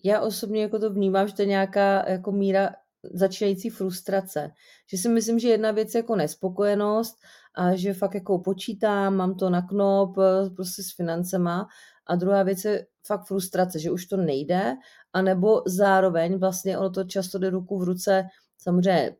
Já osobně jako to vnímám, že to je nějaká jako míra začínající frustrace. Že si myslím, že jedna věc je jako nespokojenost a že fakt jako počítám, mám to na knop prostě s financema a druhá věc je fakt frustrace, že už to nejde, anebo zároveň vlastně ono to často jde ruku v ruce, samozřejmě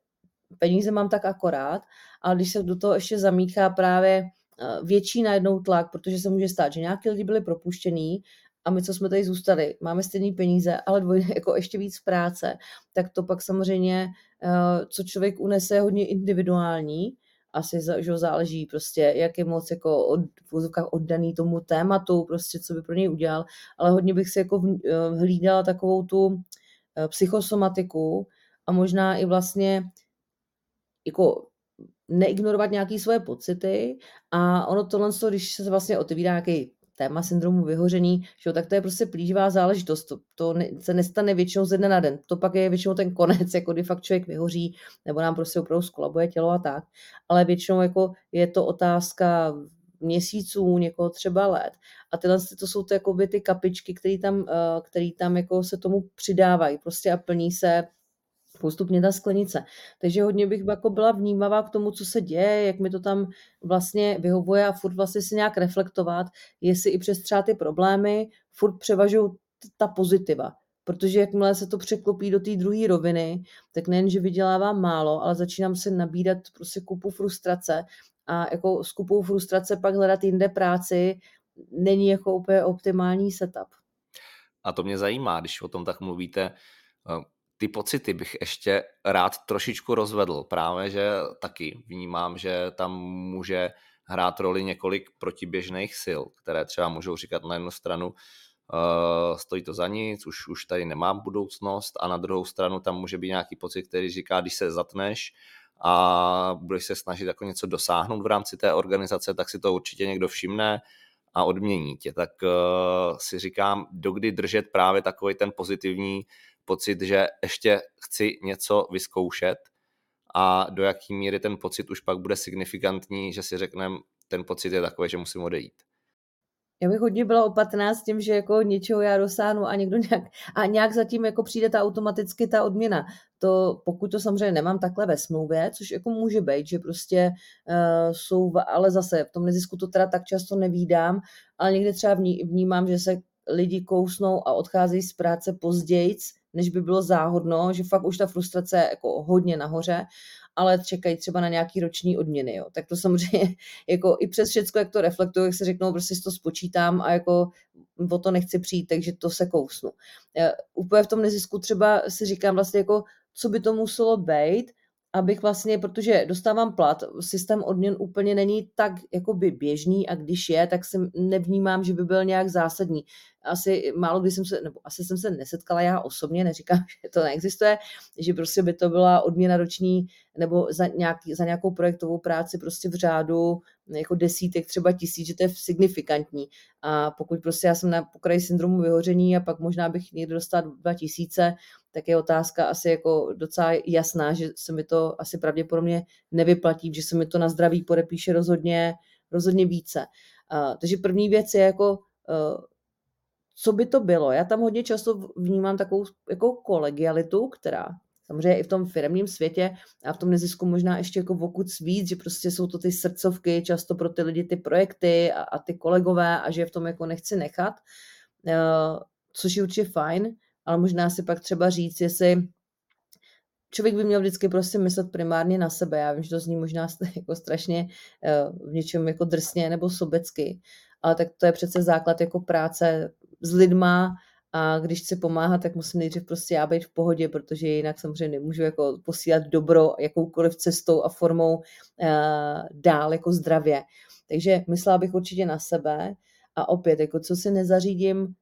peníze mám tak akorát, ale když se do toho ještě zamíchá právě eh, větší najednou tlak, protože se může stát, že nějaký lidi byli propuštění a my, co jsme tady zůstali, máme stejné peníze, ale dvoj, jako ještě víc práce, tak to pak samozřejmě, eh, co člověk unese, je hodně individuální asi že záleží prostě, jak je moc jako od, v oddaný tomu tématu, prostě co by pro něj udělal, ale hodně bych si jako eh, hlídala takovou tu eh, psychosomatiku a možná i vlastně jako neignorovat nějaké svoje pocity. A ono tohle, když se vlastně otevírá nějaký téma syndromu vyhoření, že tak to je prostě plíživá záležitost. To, to se nestane většinou ze dne na den. To pak je většinou ten konec, jako kdy fakt člověk vyhoří, nebo nám prostě opravdu skolabuje tělo a tak. Ale většinou jako je to otázka měsíců, někoho třeba let. A tyhle to jsou to jako by ty kapičky, které tam, eh, který tam jako se tomu přidávají prostě a plní se postupně ta sklenice. Takže hodně bych jako byla vnímavá k tomu, co se děje, jak mi to tam vlastně vyhovuje a furt vlastně si nějak reflektovat, jestli i přes třeba ty problémy furt převažují ta pozitiva. Protože jakmile se to překlopí do té druhé roviny, tak nejen, že vydělávám málo, ale začínám se nabídat prostě kupu frustrace a jako s kupou frustrace pak hledat jinde práci není jako úplně optimální setup. A to mě zajímá, když o tom tak mluvíte, ty pocity bych ještě rád trošičku rozvedl. Právě, že taky vnímám, že tam může hrát roli několik protiběžných sil, které třeba můžou říkat na jednu stranu, uh, stojí to za nic, už, už tady nemám budoucnost a na druhou stranu tam může být nějaký pocit, který říká, když se zatneš a budeš se snažit jako něco dosáhnout v rámci té organizace, tak si to určitě někdo všimne a odmění tě. Tak uh, si říkám, dokdy držet právě takový ten pozitivní pocit, že ještě chci něco vyzkoušet a do jaký míry ten pocit už pak bude signifikantní, že si řekneme, ten pocit je takový, že musím odejít. Já bych hodně byla opatrná s tím, že jako něčeho já dosáhnu a někdo nějak, a nějak zatím jako přijde ta automaticky ta odměna. To, pokud to samozřejmě nemám takhle ve smlouvě, což jako může být, že prostě uh, jsou, ale zase v tom nezisku to teda tak často nevídám, ale někdy třeba vní, vnímám, že se lidi kousnou a odcházejí z práce později, než by bylo záhodno, že fakt už ta frustrace je jako hodně nahoře ale čekají třeba na nějaký roční odměny. Jo. Tak to samozřejmě jako i přes všechno, jak to reflektuju, jak se řeknou, prostě si to spočítám a jako o to nechci přijít, takže to se kousnu. Úplně v tom nezisku třeba si říkám vlastně jako, co by to muselo být, abych vlastně, protože dostávám plat, systém odměn úplně není tak jakoby běžný a když je, tak si nevnímám, že by byl nějak zásadní. Asi málo kdy jsem se, nebo asi jsem se nesetkala já osobně, neříkám, že to neexistuje, že prostě by to byla odměna roční nebo za, nějaký, za nějakou projektovou práci prostě v řádu jako desítek, třeba tisíc, že to je signifikantní. A pokud prostě já jsem na pokraji syndromu vyhoření a pak možná bych někdy dostala dva tisíce, tak je otázka asi jako docela jasná, že se mi to asi pravděpodobně nevyplatí, že se mi to na zdraví podepíše rozhodně, rozhodně více. Uh, takže první věc je jako, uh, co by to bylo. Já tam hodně často vnímám takovou jako kolegialitu, která samozřejmě i v tom firmním světě a v tom nezisku možná ještě jako vokud víc, že prostě jsou to ty srdcovky, často pro ty lidi ty projekty a, a ty kolegové a že je v tom jako nechci nechat, uh, což je určitě fajn, ale možná si pak třeba říct, jestli člověk by měl vždycky prostě myslet primárně na sebe. Já vím, že to zní možná jako strašně eh, v něčem jako drsně nebo sobecky, ale tak to je přece základ jako práce s lidma a když chci pomáhat, tak musím nejdřív prostě já být v pohodě, protože jinak samozřejmě nemůžu jako posílat dobro jakoukoliv cestou a formou uh, dál jako zdravě. Takže myslela bych určitě na sebe a opět, jako co si nezařídím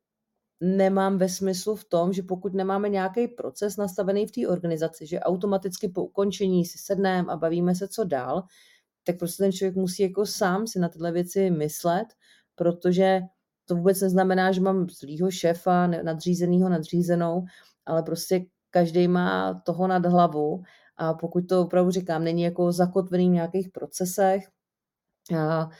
nemám ve smyslu v tom, že pokud nemáme nějaký proces nastavený v té organizaci, že automaticky po ukončení si sedneme a bavíme se, co dál, tak prostě ten člověk musí jako sám si na tyhle věci myslet, protože to vůbec neznamená, že mám zlýho šéfa, nadřízenýho, nadřízenou, ale prostě každý má toho nad hlavu. A pokud to opravdu říkám, není jako zakotvený v nějakých procesech a,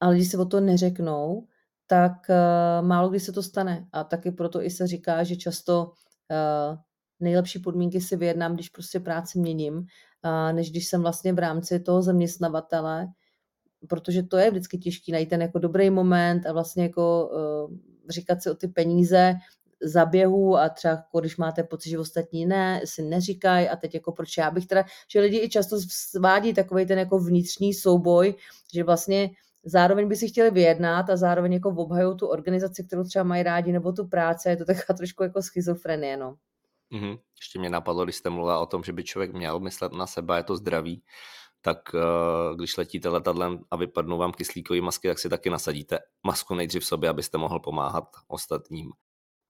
a lidi se o to neřeknou, tak uh, málo kdy se to stane. A taky proto i se říká, že často uh, nejlepší podmínky si vyjednám, když prostě práci měním, než když jsem vlastně v rámci toho zaměstnavatele, protože to je vždycky těžký najít ten jako dobrý moment a vlastně jako uh, říkat si o ty peníze zaběhu a třeba jako když máte pocit, že ostatní ne, si neříkají a teď jako proč já bych teda, že lidi i často svádí takový ten jako vnitřní souboj, že vlastně zároveň by si chtěli vyjednat a zároveň jako obhajují tu organizaci, kterou třeba mají rádi, nebo tu práce, je to taková trošku jako schizofrenie, no. Mm-hmm. Ještě mě napadlo, když jste mluvila o tom, že by člověk měl myslet na sebe, je to zdraví, tak uh, když letíte letadlem a vypadnou vám kyslíkové masky, tak si taky nasadíte masku nejdřív v sobě, abyste mohl pomáhat ostatním.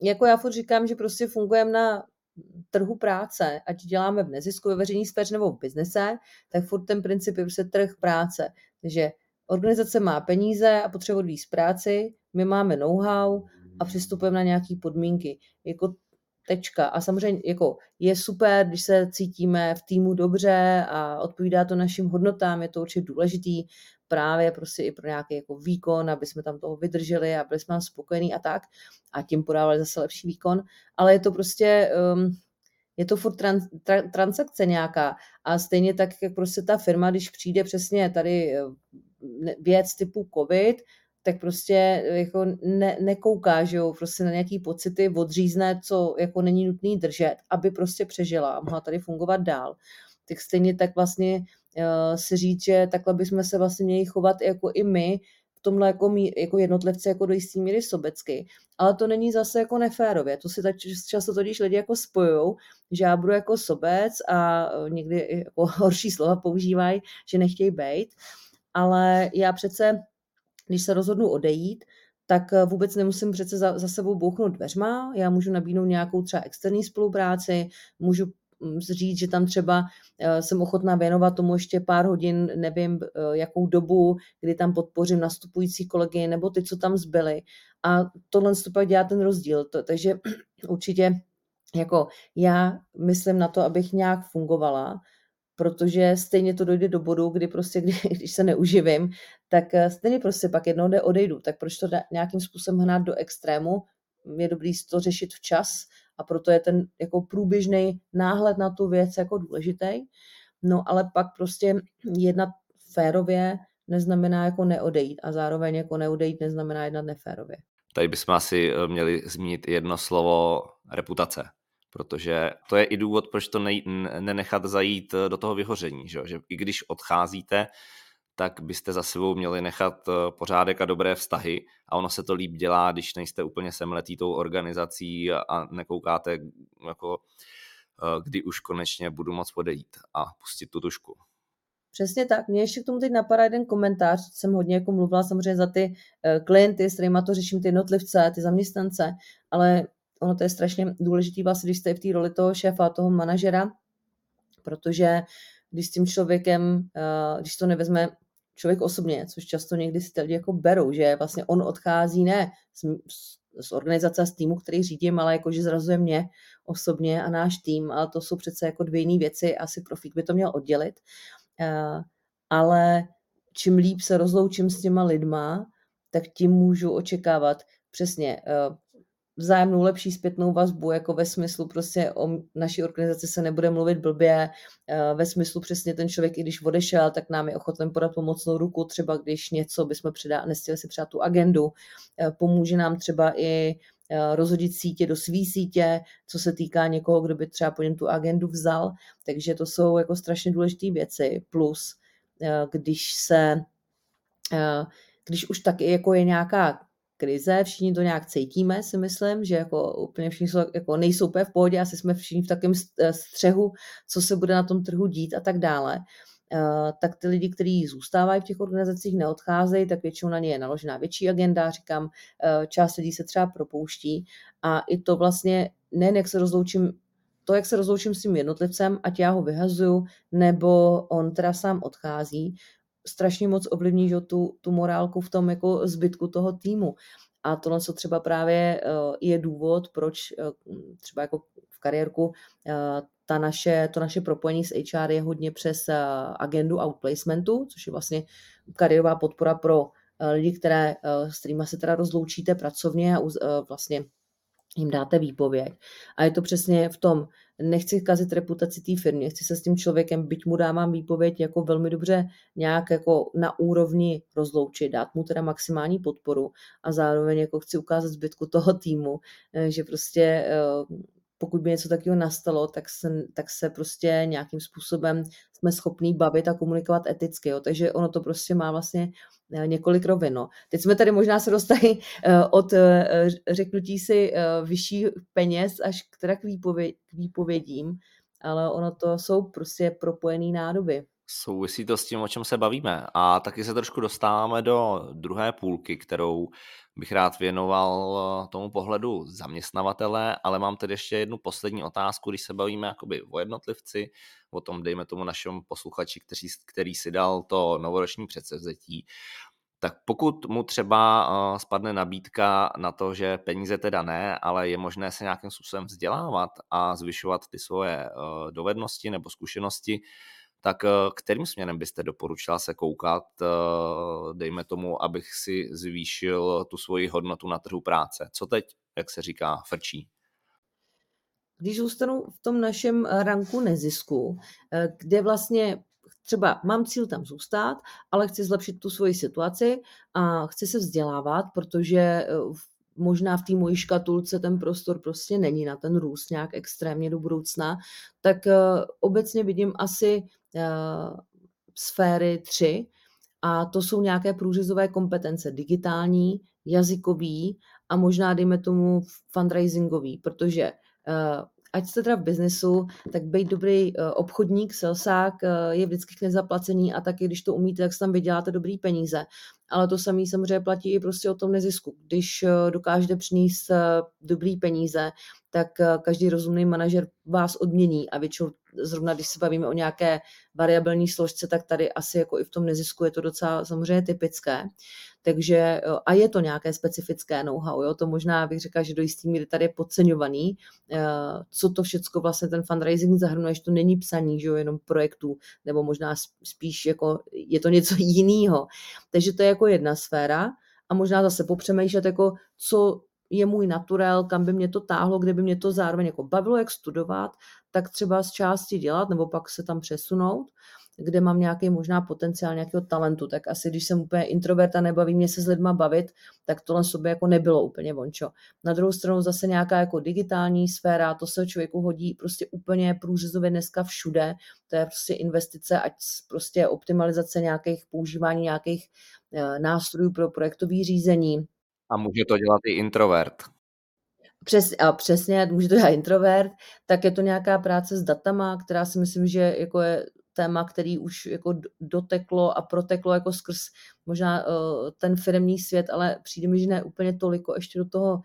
Jako já furt říkám, že prostě fungujeme na trhu práce, ať děláme v nezisku, ve veřejné sféře nebo v biznise, tak furt ten princip je prostě trh práce. Takže Organizace má peníze a potřebuje odvíct práci, my máme know-how a přistupujeme na nějaké podmínky. Jako tečka. A samozřejmě jako je super, když se cítíme v týmu dobře a odpovídá to našim hodnotám, je to určitě důležitý právě prostě i pro nějaký jako výkon, aby jsme tam toho vydrželi a byli jsme tam spokojení a tak a tím podávali zase lepší výkon, ale je to prostě um, je to furt trans, tra, transakce nějaká a stejně tak, jak prostě ta firma, když přijde přesně tady věc typu covid, tak prostě jako ne, nekouká, že jo, prostě na nějaký pocity odřízne, co jako není nutný držet, aby prostě přežila a mohla tady fungovat dál. Tak stejně tak vlastně uh, si říct, že takhle bychom se vlastně měli chovat jako i my, v tomhle jako, mí, jako jednotlivci jako do jistý míry sobecky. Ale to není zase jako neférově. To si tak často totiž lidi jako spojují, že já budu jako sobec a eh, někdy jako horší slova používají, že nechtějí být ale já přece, když se rozhodnu odejít, tak eh, vůbec nemusím přece za, za sebou bouchnout dveřma, já můžu nabídnout nějakou třeba externí spolupráci, můžu mm, říct, že tam třeba eh, jsem ochotná věnovat tomu ještě pár hodin, nevím, eh, jakou dobu, kdy tam podpořím nastupující kolegy nebo ty, co tam zbyly. A tohle pak dělá ten rozdíl. To, takže určitě jako já myslím na to, abych nějak fungovala, protože stejně to dojde do bodu, kdy prostě, kdy, když se neuživím, tak eh, stejně prostě pak jednou jde odejdu. Tak proč to nějakým způsobem hnát do extrému? Je dobrý to řešit včas a proto je ten jako průběžný náhled na tu věc jako důležitý. No ale pak prostě jednat férově neznamená jako neodejít a zároveň jako neodejít neznamená jednat neférově. Tady bychom asi eh, měli zmínit jedno slovo reputace protože to je i důvod, proč to nej, nenechat zajít eh, do toho vyhoření, že? že i když odcházíte, tak byste za sebou měli nechat eh, pořádek a dobré vztahy a ono se to líp dělá, když nejste úplně semletý tou organizací a nekoukáte jako eh, kdy už konečně budu moc odejít a pustit tu tušku. Přesně tak. Mně ještě k tomu teď napadá jeden komentář, jsem hodně jako mluvila samozřejmě za ty klienty, s kterými to řeším, ty jednotlivce, ty zaměstnance, ale ono to je strašně důležitý vlastně, když jste v té roli toho šéfa, toho manažera, protože když s tím člověkem, eh, když to nevezme člověk osobně, což často někdy si lidi jako berou, že vlastně on odchází ne z, z organizace, z týmu, který řídím, ale jako, že zrazuje mě osobně a náš tým, ale to jsou přece jako dvě jiné věci, asi profík by to měl oddělit. Eh, ale čím líp se rozloučím s těma lidma, tak tím můžu očekávat přesně eh, vzájemnou lepší zpětnou vazbu, jako ve smyslu prostě o naší organizaci se nebude mluvit blbě, eh, ve smyslu přesně ten člověk, i když odešel, tak nám je ochoten podat pomocnou ruku, třeba když něco bychom předá, nestihli si přát tu agendu, eh, pomůže nám třeba i eh, rozhodit sítě do svý sítě, co se týká někoho, kdo by třeba po něm tu agendu vzal, takže to jsou jako strašně důležité věci, plus když se když už taky jako je nějaká krize, všichni to nějak cítíme, si myslím, že jako úplně všichni jsou, jako nejsou úplně v pohodě, asi jsme všichni v takovém eh, střehu, co se bude na tom trhu dít a tak dále. Uh, tak ty lidi, kteří zůstávají v těch organizacích, neodcházejí, tak většinou na ně je naložená větší agenda, říkám, uh, část lidí se třeba propouští a i to vlastně, nejen jak se rozloučím to, jak se rozloučím s tím jednotlivcem, ať já ho vyhazuju, nebo on teda sám odchází, strašně moc ovlivní že, tu, tu morálku v tom jako zbytku toho týmu. A tohle, co třeba právě eh, je důvod, proč eh, třeba jako v kariérku eh, ta naše, to naše propojení s HR je hodně přes agendu outplacementu, což je vlastně kariérová podpora pro lidi, které, s kterými se teda rozloučíte pracovně a vlastně jim dáte výpověď. A je to přesně v tom, nechci kazit reputaci té firmy, chci se s tím člověkem, byť mu dávám výpověď, jako velmi dobře nějak jako na úrovni rozloučit, dát mu teda maximální podporu a zároveň jako chci ukázat zbytku toho týmu, eh, že prostě eh, pokud by něco takového nastalo, tak se, tak se prostě nějakým způsobem jsme schopní bavit a komunikovat eticky. Jo. Takže ono to prostě má vlastně eh, několik rovin. No. Teď jsme tady možná se dostali eh, od eh, řeknutí si vyšší peněz až k, k, výpověd, k výpovědím, ale ono to jsou prostě propojené nádoby. Souvisí to s tím, o čem se bavíme. A taky se trošku dostáváme do druhé půlky, kterou bych rád věnoval eh, tomu pohledu zaměstnavatele, ale mám tedy ještě jednu poslední otázku, když se bavíme jakoby o jednotlivci, o tom, dejme tomu našemu posluchači, který, který si dal to novoroční předsevzetí, tak pokud mu třeba uh, spadne nabídka na to, že peníze teda ne, ale je možné se nějakým způsobem vzdělávat a zvyšovat ty svoje uh, dovednosti nebo zkušenosti, tak eh, kterým směrem byste doporučila se koukat, eh, dejme tomu, abych si zvýšil tu svoji hodnotu na trhu práce? Co teď, jak se říká, frčí? Když zůstanu v tom našem ranku nezisku, eh, kde vlastně třeba mám cíl tam zůstat, ale chci zlepšit tu svoji situaci a chci se vzdělávat, protože možná v té mojí škatulce ten prostor prostě není na ten růst nějak extrémně do budoucna, tak obecně vidím asi Eh, sféry tři a to jsou nějaké průřezové kompetence digitální, jazykový a možná dejme tomu fundraisingový, protože eh, ať jste teda v biznesu, tak být dobrý eh, obchodník, salesák je vždycky k nezaplacení a taky, když to umíte, tak tam vyděláte dobrý peníze. Ale to samé samozřejmě platí i prostě o tom nezisku. Když dokážete přinést dobrý peníze, tak každý rozumný manažer vás odmění a většinou zrovna když se bavíme o nějaké variabilní složce, tak tady asi jako i v tom nezisku je to docela samozřejmě typické. Takže a je to nějaké specifické know-how, jo? to možná bych řekla, že do jistý míry tady je podceňovaný, eh, co to všechno vlastně ten fundraising zahrnuje, že to není psaní, že jo, jenom projektů, nebo možná spíš jako je to něco jiného. Takže to je jako jedna sféra a možná zase popřemýšlet, jako co je můj naturel, kam by mě to táhlo, kde by mě to zároveň jako bavilo, jak studovat, tak třeba z části dělat, nebo pak se tam přesunout kde mám nějaký možná potenciál nějakého talentu, tak asi když jsem úplně introvert a nebaví mě se s lidma bavit, tak tohle sobě jako nebylo úplně vončo. Na druhou stranu zase nějaká jako digitální sféra, to se člověku hodí prostě úplně průřezově dneska všude, to je prostě investice, ať prostě optimalizace nějakých používání nějakých eh, nástrojů pro projektové řízení. A může to dělat i introvert. Přes, a přesně, může to dělat introvert, tak je to nějaká práce s datama, která si myslím, že jako je téma, který už jako doteklo a proteklo jako skrz možná uh, ten firmní svět, ale přijde mi, že ne úplně toliko ještě do toho uh,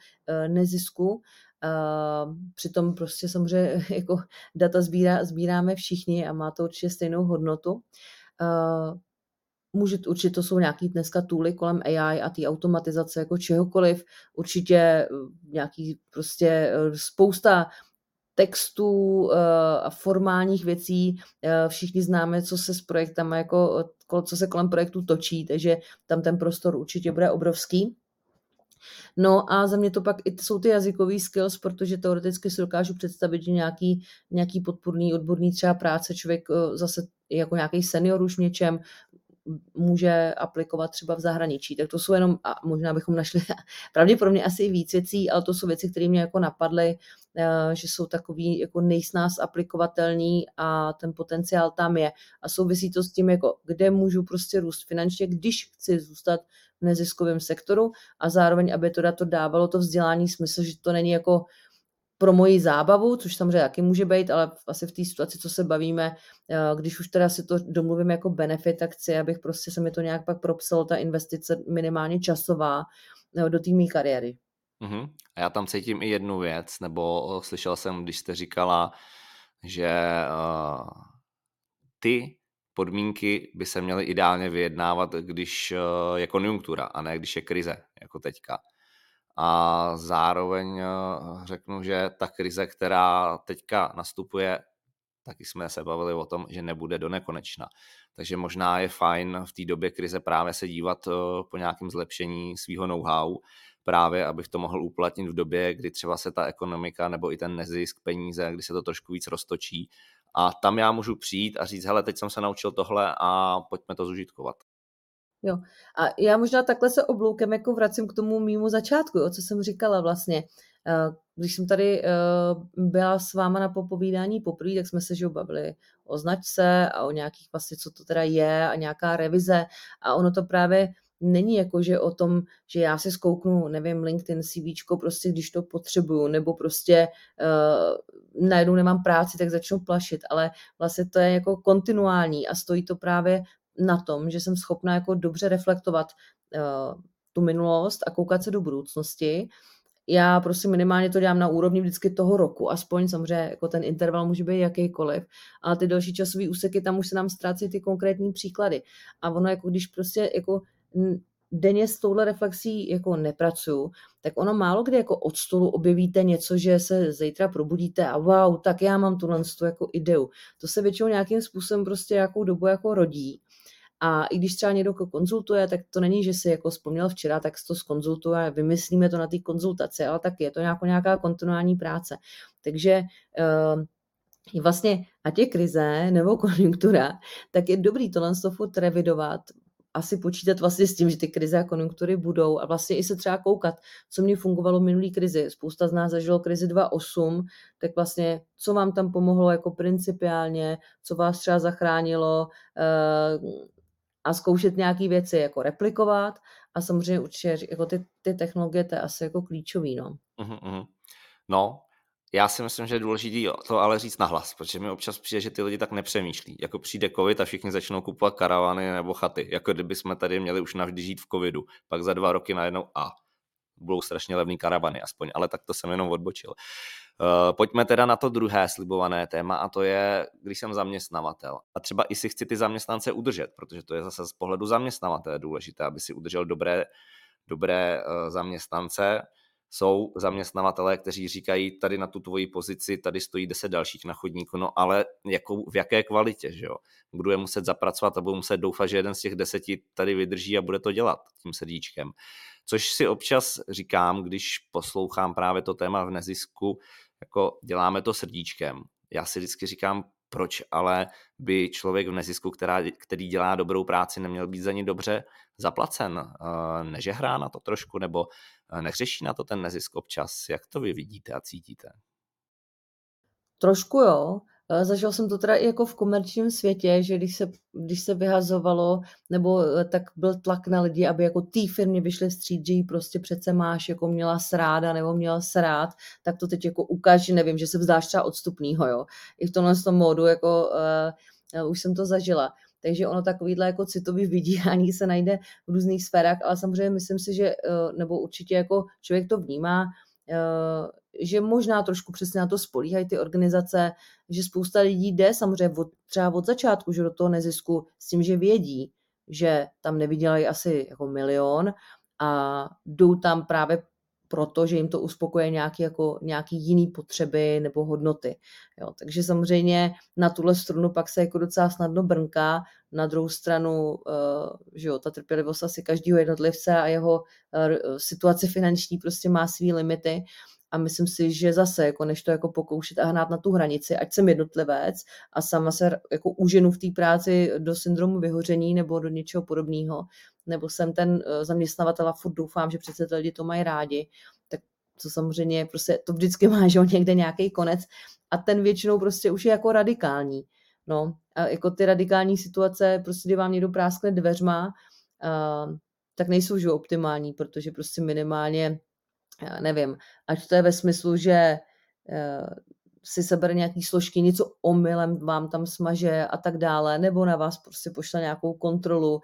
nezisku. Uh, přitom prostě samozřejmě jako data sbírá, sbíráme všichni a má to určitě stejnou hodnotu. Může, určitě to jsou nějaký dneska tooly kolem AI a té automatizace jako čehokoliv, určitě nějaký prostě spousta textů eh, a formálních věcí. Eh, všichni známe, co se s projektama, jako, co se kolem projektu točí, takže tam ten prostor určitě bude obrovský. No a za mě to pak i jsou ty jazykové skills, protože teoreticky si dokážu představit, že nějaký, nějaký podporný, odborný třeba práce člověk eh, zase jako nějaký senior už něčem může aplikovat třeba v zahraničí. Tak to jsou jenom, a možná bychom našli pravděpodobně asi víc věcí, ale to jsou věci, které mě jako napadly, eh, že jsou takový jako nejsnáz aplikovatelný a ten potenciál tam je. A souvisí to s tím, jako kde můžu prostě růst finančně, když chci zůstat v neziskovém sektoru a zároveň, aby to dávalo to vzdělání smysl, že to není jako pro moji zábavu, což samozřejmě taky může být, ale asi v té situaci, co se bavíme, eh, když už teda si to domluvím jako benefit, tak chci, abych prostě se mi to nějak pak propsalo, ta investice minimálně časová eh, do té mé kariéry. Uh-huh. A já tam cítím i jednu věc, nebo slyšel jsem, když jste říkala, že uh, ty podmínky by se měly ideálně vyjednávat, když uh, je konjunktura, a ne když je krize, jako teďka. A zároveň eh, řeknu, že ta krize, která teďka nastupuje, taky jsme se bavili o tom, že nebude do nekonečna. Takže možná je fajn v té době krize právě se dívat eh, po nějakém zlepšení svého know-how, právě abych to mohl uplatnit v době, kdy třeba se ta ekonomika nebo i ten nezisk peníze, kdy se to trošku víc roztočí. A tam já můžu přijít a říct, hele, teď jsem se naučil tohle a pojďme to zužitkovat. Jo. A já možná takhle se obloukem jako vracím k tomu mýmu začátku, jo, co jsem říkala vlastně. Eh, když jsem tady eh, byla s váma na popovídání poprvé, tak jsme se že bavili o značce a o nějakých vlastně, co to teda je a nějaká revize a ono to právě není jako, že o tom, že já si zkouknu, nevím, LinkedIn, CV, prostě když to potřebuju, nebo prostě uh, najednou nemám práci, tak začnu plašit, ale vlastně to je jako kontinuální a stojí to právě na tom, že jsem schopná jako dobře reflektovat uh, tu minulost a koukat se do budoucnosti. Já prostě minimálně to dělám na úrovni vždycky toho roku, aspoň samozřejmě jako ten interval může být jakýkoliv, ale ty další časové úseky, tam už se nám ztrácí ty konkrétní příklady. A ono jako když prostě jako denně s touhle reflexí jako nepracuju, tak ono málo kdy jako od stolu objevíte něco, že se zítra probudíte a wow, tak já mám tuhle jako ideu. To se většinou nějakým způsobem prostě nějakou dobu jako rodí. A i když třeba někdo konzultuje, tak to není, že si jako vzpomněl včera, tak to skonzultuje, vymyslíme to na té konzultaci, ale tak je to nějakou, nějaká kontinuální práce. Takže uh, vlastně ať je krize nebo konjunktura, tak je dobrý tohle to furt revidovat, asi počítat vlastně s tím, že ty krize a konjunktury budou a vlastně i se třeba koukat, co mě fungovalo v minulý krizi. Spousta z nás zažilo krizi 2.8, tak vlastně co vám tam pomohlo jako principiálně, co vás třeba zachránilo, uh, a zkoušet nějaké věci jako replikovat a samozřejmě určitě jako ty, ty technologie to je asi jako klíčový, no. Uh-huh. No, já si myslím, že je důležité to ale říct nahlas, protože mi občas přijde, že ty lidi tak nepřemýšlí. Jako přijde covid a všichni začnou kupovat karavany nebo chaty, jako kdyby jsme tady měli už navždy žít v covidu. Pak za dva roky najednou a budou strašně levný karavany aspoň, ale tak to jsem jenom odbočil. Pojďme teda na to druhé slibované téma a to je, když jsem zaměstnavatel. A třeba i si chci ty zaměstnance udržet, protože to je zase z pohledu zaměstnavatele důležité, aby si udržel dobré, dobré zaměstnance jsou zaměstnavatelé, kteří říkají, tady na tu tvoji pozici, tady stojí deset dalších na chodníku, no ale jakou, v jaké kvalitě, že jo? Budu je muset zapracovat a budu muset doufat, že jeden z těch deseti tady vydrží a bude to dělat tím srdíčkem. Což si občas říkám, když poslouchám právě to téma v nezisku, jako děláme to srdíčkem. Já si vždycky říkám, proč ale by člověk v nezisku, která, který dělá dobrou práci, neměl být za ní dobře zaplacen? Nežehrá na to trošku, nebo nehřeší na to ten nezisk občas? Jak to vy vidíte a cítíte? Trošku jo. Eh, zažil jsem to teda i jako v komerčním světě, že když se, když se vyhazovalo, nebo eh, tak byl tlak na lidi, aby jako té firmě vyšly vstříc, že jí prostě přece máš jako měla sráda nebo měla srát, tak to teď jako ukáž, nevím, že se vzdáš třeba odstupnýho, jo. I v tomhle tom módu, jako uh, už jsem to zažila. Takže ono takovýhle jako citový vydírání se najde v různých sférách, ale samozřejmě myslím si, že, nebo určitě jako člověk to vnímá, že možná trošku přesně na to spolíhají ty organizace, že spousta lidí jde samozřejmě od, třeba od začátku, že do toho nezisku s tím, že vědí, že tam nevydělají asi jako milion a jdou tam právě proto, že jim to uspokoje nějaký, jako, nějaký jiný potřeby nebo hodnoty. Jo, takže samozřejmě na tuhle strunu pak se jako docela snadno brnká, na druhou stranu, uh, že jo, ta trpělivost asi každého jednotlivce a jeho uh, situace finanční prostě má své limity a myslím si, že zase, jako než to jako pokoušet a hnát na tu hranici, ať jsem jednotlivec a sama se jako uženu v té práci do syndromu vyhoření nebo do něčeho podobného, nebo jsem ten eh, zaměstnavatel a furt doufám, že přece ty lidi to mají rádi, tak to samozřejmě prostě to vždycky má, že někde nějaký konec a ten většinou prostě už je jako radikální. No, a jako ty radikální situace, prostě kdy vám někdo práskne dveřma, uh, tak nejsou že optimální, protože prostě minimálně nevím, ať to je ve smyslu, že uh, si sebere nějaký složky, něco omylem vám tam smaže a tak dále, nebo na vás prostě pošle nějakou kontrolu,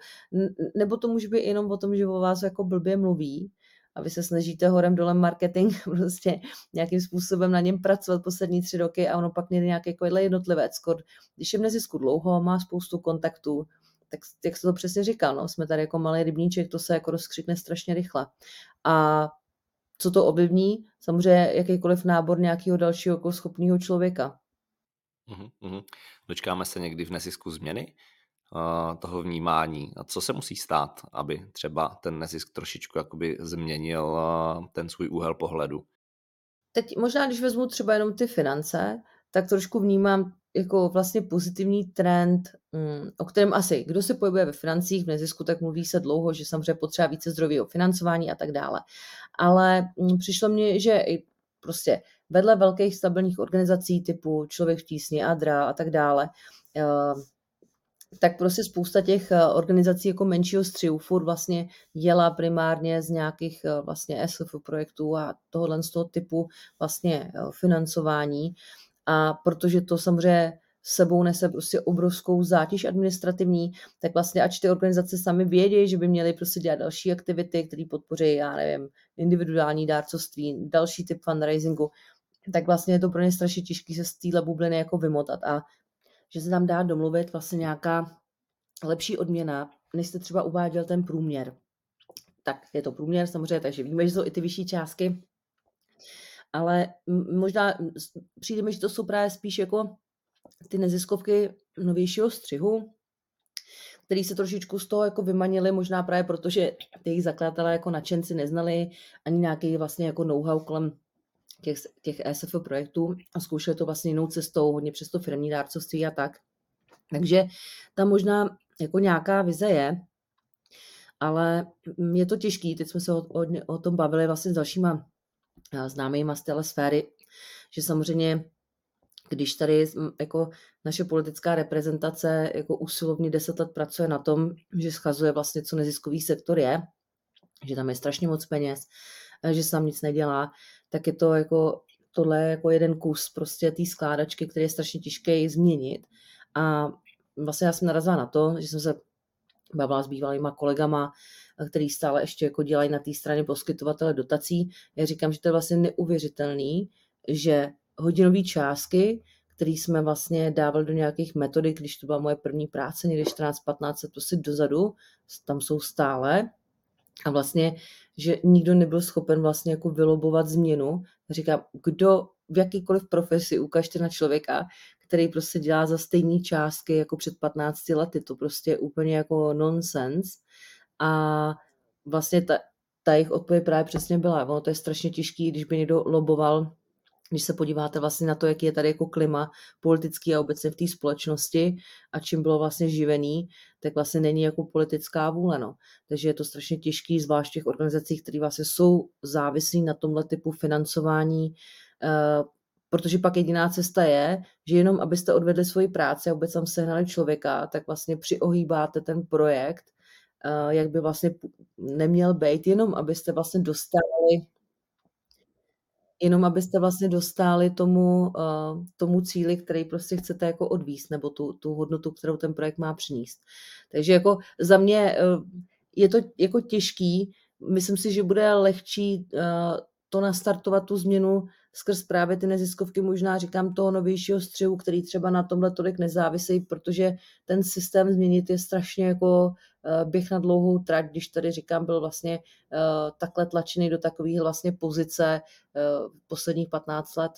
nebo to může být jenom o tom, že o vás jako blbě mluví a vy se snažíte horem dolem marketing prostě nějakým způsobem na něm pracovat poslední tři roky a ono pak někde nějaký takovýhle jednotlivec, když je v nezisku dlouho, má spoustu kontaktů, tak jak se to přesně říkal, no, jsme tady jako malý rybníček, to se jako rozkřikne strašně rychle. A co to ovlivní? Samozřejmě jakýkoliv nábor nějakého dalšího jako schopného člověka. Uhum, Dočkáme se někdy v nezisku změny uh, toho vnímání. A co se musí stát, aby třeba ten nezisk trošičku jakoby změnil uh, ten svůj úhel pohledu? Teď možná, když vezmu třeba jenom ty finance, tak trošku vnímám jako vlastně pozitivní trend, mm, o kterém asi, kdo se pohybuje ve financích, v nezisku, tak mluví se dlouho, že samozřejmě potřeba více zdrojového financování a tak dále. Ale mm, přišlo mně, že i prostě vedle velkých stabilních organizací typu Člověk v tísni, Adra a tak dále, eh, tak prostě spousta těch eh, organizací jako menšího střihu furt vlastně jela primárně z nějakých eh, vlastně SF projektů a tohohle z toho typu vlastně financování. A protože to samozřejmě sebou nese prostě obrovskou zátěž administrativní, tak vlastně ač ty organizace sami vědí, že by měly prostě dělat další aktivity, které podpoří, já nevím, individuální dárcovství, další typ fundraisingu, tak vlastně je to pro ně strašně těžké se z téhle bubliny jako vymotat a že se tam dá domluvit vlastně nějaká lepší odměna, než jste třeba uváděl ten průměr. Tak je to průměr samozřejmě, takže víme, že jsou i ty vyšší částky, ale možná přijde mi, že to jsou právě spíš jako ty neziskovky novějšího střihu, který se trošičku z toho jako vymanili, možná právě proto, že ty jejich zakladatelé jako nadšenci neznali ani nějaký vlastně jako know-how kolem těch, těch ESF projektů a zkoušeli to vlastně jinou cestou, hodně přes to firmní dárcovství a tak. Takže tam možná jako nějaká vize je, ale je to těžký, teď jsme se o, o, o tom bavili vlastně s dalšíma známýma z téhle sféry, že samozřejmě když tady jako naše politická reprezentace jako usilovně deset let pracuje na tom, že schazuje vlastně, co neziskový sektor je, že tam je strašně moc peněz, že se tam nic nedělá, tak je to jako tohle jako jeden kus prostě té skládačky, který je strašně těžké změnit. A vlastně já jsem narazila na to, že jsem se bavila s bývalýma kolegama, který stále ještě jako dělají na té straně poskytovatele dotací. Já říkám, že to je vlastně neuvěřitelný, že hodinové částky, které jsme vlastně dávali do nějakých metodik, když to byla moje první práce, někde 14-15 let prostě dozadu, tam jsou stále. A vlastně, že nikdo nebyl schopen vlastně jako vylobovat změnu. Říkám, kdo v jakýkoliv profesi ukažte na člověka, který prostě dělá za stejné částky jako před 15 lety. To prostě je úplně jako nonsense. A vlastně ta, ta jejich odpověď právě přesně byla. Ono to je strašně těžký, když by někdo loboval když se podíváte vlastně na to, jaký je tady jako klima politický a obecně v té společnosti a čím bylo vlastně živený, tak vlastně není jako politická vůle. No. Takže je to strašně těžký, zvlášť těch organizacích, které vlastně jsou závislí na tomhle typu financování, eh, protože pak jediná cesta je, že jenom abyste odvedli svoji práci a vůbec tam sehnali člověka, tak vlastně přiohýbáte ten projekt, eh, jak by vlastně neměl být, jenom abyste vlastně dostali jenom abyste vlastně dostali tomu, uh, tomu cíli, který prostě chcete jako odvíst, nebo tu, tu hodnotu, kterou ten projekt má přinést. Takže jako za mě uh, je to jako těžký, myslím si, že bude lehčí to nastartovat tu změnu skrz právě ty neziskovky, možná říkám toho novějšího střihu, který třeba na tomhle tolik nezávisí, protože ten systém změnit je strašně jako eh, běh na dlouhou trať, když tady říkám, byl vlastně eh, takhle tlačený do takové vlastně pozice eh, posledních 15 let.